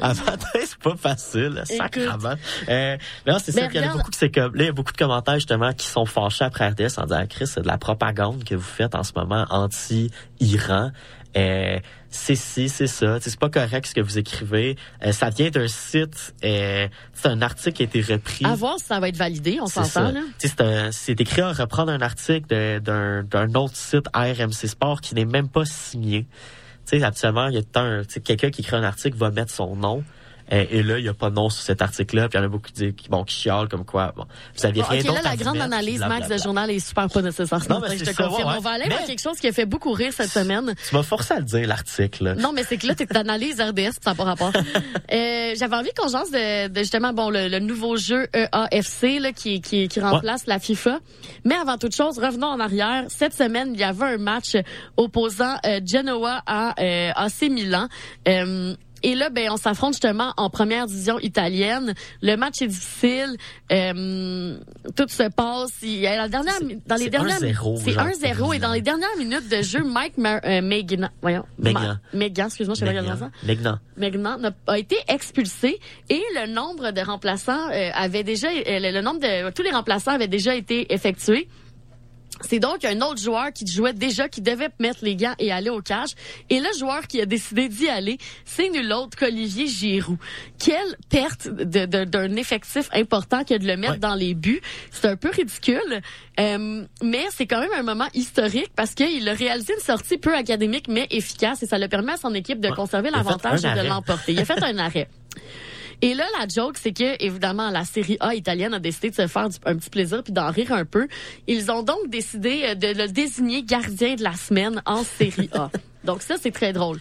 Matin, c'est pas facile, sacrement. Euh, non, c'est ça. puis Il y en a beaucoup qui c'est comme, là, il y a beaucoup de commentaires, justement, qui sont fâchés après RDS en disant, Chris, c'est de la propagande que vous faites en ce moment anti-Iran. Euh, c'est ci, c'est ça. C'est pas correct ce que vous écrivez. Euh, ça vient d'un site, euh, c'est un article qui a été repris. À voir si ça va être validé, on s'entend, là. C'est un- c'est écrit à reprendre un article d'un autre site RMC Sport qui n'est même pas signé. Tu sais, habituellement, il y a quelqu'un qui écrit un article va mettre son nom. Et là, il y a pas de nom sur cet article-là. Puis il y en a beaucoup qui, disent- bon, qui chialent comme quoi. Bon, vous aviez Bon, rien ok, d'autre là, la grande mettre, analyse, Max, de journal est super pas nécessaire. Non, mais je c'est te ça, confirme. ouais. On va aller Mais- vers quelque chose qui a fait beaucoup rire cette semaine. Tu m'as forcé à le dire, l'article. Non, mais c'est que là, t'es d'analyse RDS, ça n'a pas rapport. Euh, J'avais envie qu'on jase de, de justement bon le, le nouveau jeu EAFC là, qui, qui, qui remplace la FIFA. Mais avant toute chose, revenons en arrière. Cette semaine, il y avait un match opposant euh, Genoa à euh, AC Milan. Euh, et là, ben, on s'affronte justement en première division italienne. Le match est difficile. Euh, tout se passe. Il y a la dernière, dans les c'est dernières, 1-0, c'est genre, 1-0 et dans les dernières minutes de jeu, Mike Mar euh, Megna, voyons, Megna. Megna, excuse-moi, je sais pas comment dire ça. Megnan. Megnan n'a- a été expulsé et le nombre de remplaçants euh, avait déjà euh, le, le nombre de tous les remplaçants avaient déjà été effectués. C'est donc un autre joueur qui jouait déjà, qui devait mettre les gants et aller au cage. Et le joueur qui a décidé d'y aller, c'est nul autre qu'Olivier Giroud. Quelle perte de- de- d'un effectif important que de le mettre dans les buts. C'est un peu ridicule, euh, mais c'est quand même un moment historique parce qu'il a réalisé une sortie peu académique mais efficace et ça le permet à son équipe de conserver l'avantage et de l'emporter. Il a fait un arrêt. Et là, la joke, c'est que, évidemment, la série A italienne a décidé de se faire du- un petit plaisir puis d'en rire un peu. Ils ont donc décidé euh, de le désigner gardien de la semaine en série A. donc ça, c'est très drôle.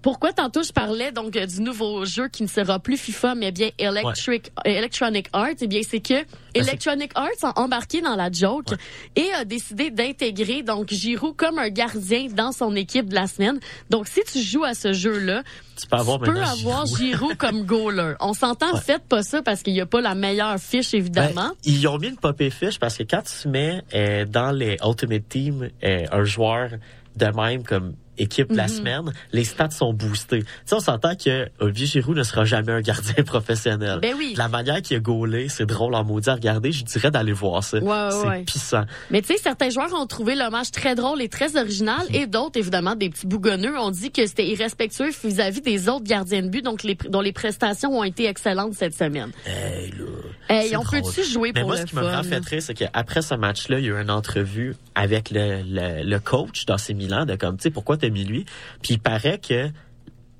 Pourquoi tantôt je parlais donc euh, du nouveau jeu qui ne sera plus FIFA mais bien Electric euh, Electronic Arts? Eh bien c'est que Electronic Arts a embarqué dans la joke et a décidé d'intégrer donc Giroud comme un gardien dans son équipe de la semaine. Donc si tu joues à ce jeu-là, Tu peux avoir tu peux avoir Giroud. Giroud comme goaler. On s'entend, faites pas ça parce qu'il n'y a pas la meilleure fiche évidemment. Ben, ils ont mis une popée fiche parce que quand tu mets euh, dans les Ultimate Team euh, un joueur de même comme équipe de la Mhm. semaine, les stats sont boostés. Tu sais, on s'entend que Olivier Giroud ne sera jamais un gardien professionnel. Ben oui. La manière qu'il a gaulé, c'est drôle en maudit à regarder. Je dirais d'aller voir ça. Ouais, ouais, c'est ouais. pissant. Mais tu sais, certains joueurs ont trouvé l'hommage très drôle et très original, et d'autres, évidemment, des petits bougonneux, ont dit que c'était irrespectueux vis-à-vis des autres gardiens de but, donc les, dont les prestations ont été excellentes cette semaine. Hey, là. Hey, on peut-tu jouer Mais pour moi, le ce qui fun? vraiment fait rire, c'est qu'après ce match-là, il y a eu une entrevue avec le, le, le coach d'AC Milan de comme, tu sais, pourquoi t'as lui? Puis il paraît que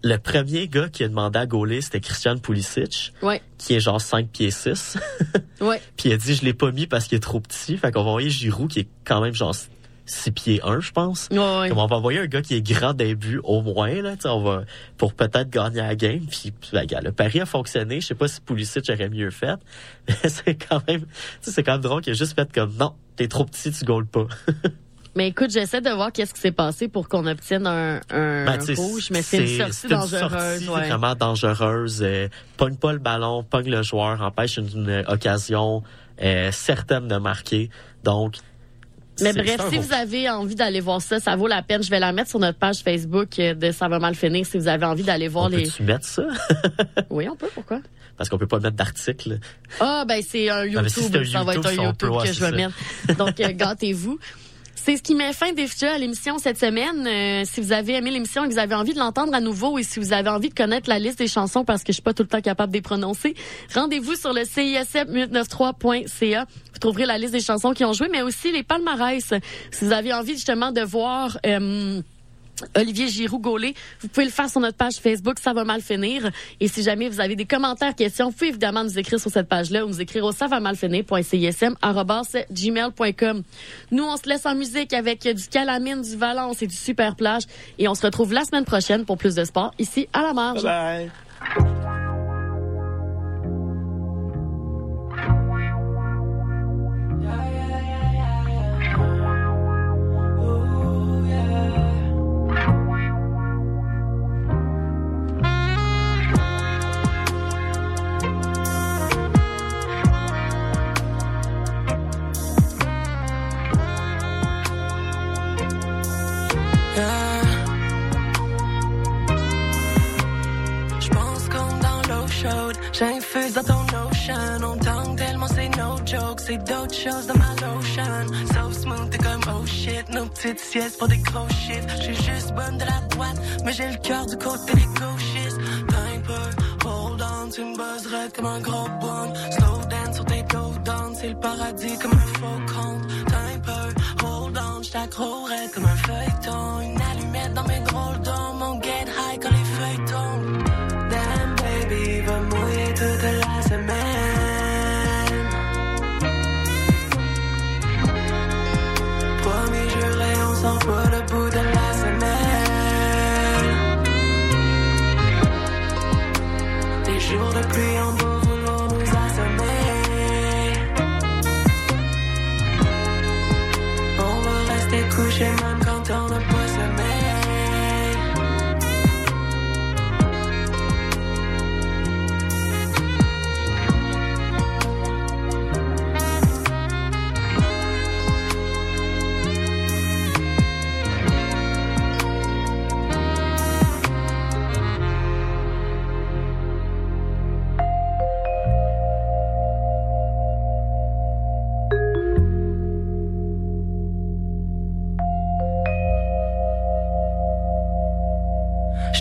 le premier gars qui a demandé à gauler, c'était Christian Pulisic, Ouais, qui est genre 5 pieds 6. ouais. Puis il a dit, je l'ai pas mis parce qu'il est trop petit. Fait qu'on va envoyer Giroud, qui est quand même genre 6 pieds 1, je pense. Ouais, ouais. Comme on va envoyer un gars qui est grand début au moins, là, on va, pour peut-être gagner la game. Puis, ben, le pari a fonctionné. Je sais pas si Pulisic aurait mieux fait. Mais c'est quand même, c'est quand même drôle qu'il a juste fait comme, non, t'es trop petit, tu gaules pas. Mais écoute, j'essaie de voir qu'est-ce qui s'est passé pour qu'on obtienne un, un Ben, rouge, mais c'est une sortie dangereuse. sortie ouais. vraiment dangereuse. Euh, pogne pas le ballon, pogne le joueur, empêche une, une occasion euh, certaine de marquer. Donc, Mais bref, si vous avez envie d'aller voir ça, ça vaut la peine. Je vais la mettre sur notre page Facebook de Ça va mal finir si vous avez envie d'aller voir on les. peut-tu mettre ça? Oui, on peut, pourquoi? Parce qu'on peut pas mettre d'article. Ah, ben c'est un Ah, si YouTube. un ça va être YouTube, un YouTube que je vais mettre. Donc, euh, gâtez-vous. C'est ce qui met fin déjà à l'émission cette semaine. Euh, si vous avez aimé l'émission et que vous avez envie de l'entendre à nouveau et si vous avez envie de connaître la liste des chansons parce que je suis pas tout le temps capable de les prononcer, rendez-vous sur le CISM893.ca. Vous trouverez la liste des chansons qui ont joué, mais aussi les palmarès. Si vous avez envie justement de voir... euh, Olivier Giroud Gaulet. Vous pouvez le faire sur notre page Facebook, ça va mal finir. Et si jamais vous avez des commentaires, questions, vous pouvez évidemment nous écrire sur cette page-là ou nous écrire au ça va mal finir.cism.gmail.com. Nous, on se laisse en musique avec du Calamine, du Valence et du Super Plage. Et on se retrouve la semaine prochaine pour plus de sport ici à la marge. Bye. Je chaude, j'infuse dans ton ocean. On tangue tellement c'est no joke, c'est d'autres choses dans ma lotion. So smooth, t'es comme oh shit, nos petites siestes pour des gros chiffres. J'suis juste bonne de la droite, mais j'ai le cœur du côté des gauchistes. T'as peu, hold on, tu me buzzerais comme un gros bond. Slow dance sur tes dos down, c'est le paradis comme un faux compte. T'as peu, hold on, j't'accrocherais comme un feuilleton. Une allumette dans mes drôles dents, mon get J'en vois le bout de la semaine, Les jours de pluie en beau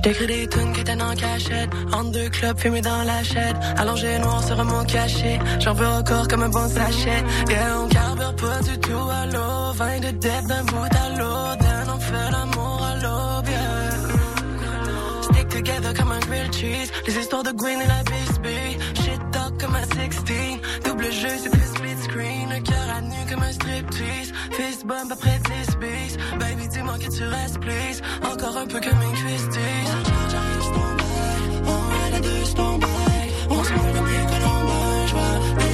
J'écris des tunes qui étaient en cachette. En deux clubs, fumés dans la chaîne. Allongé noir sur un mot caché. J'en veux encore comme un bon sachet. Yeah, on carbure pas du tout à l'eau. Vin de dette d'un bout à l'autre. Then on fait l'amour à l'aube, yeah. Stick together comme un grilled cheese. Les histoires de Gwen et la Bisbee. Comme un 16. Double jeu, c'est plus split screen. Le cœur à nu comme un striptease. Fist bump après 10 beats. Baby, dis-moi que tu restes, please. Encore un peu comme une cuisse On est les deux. On se bouge. Mais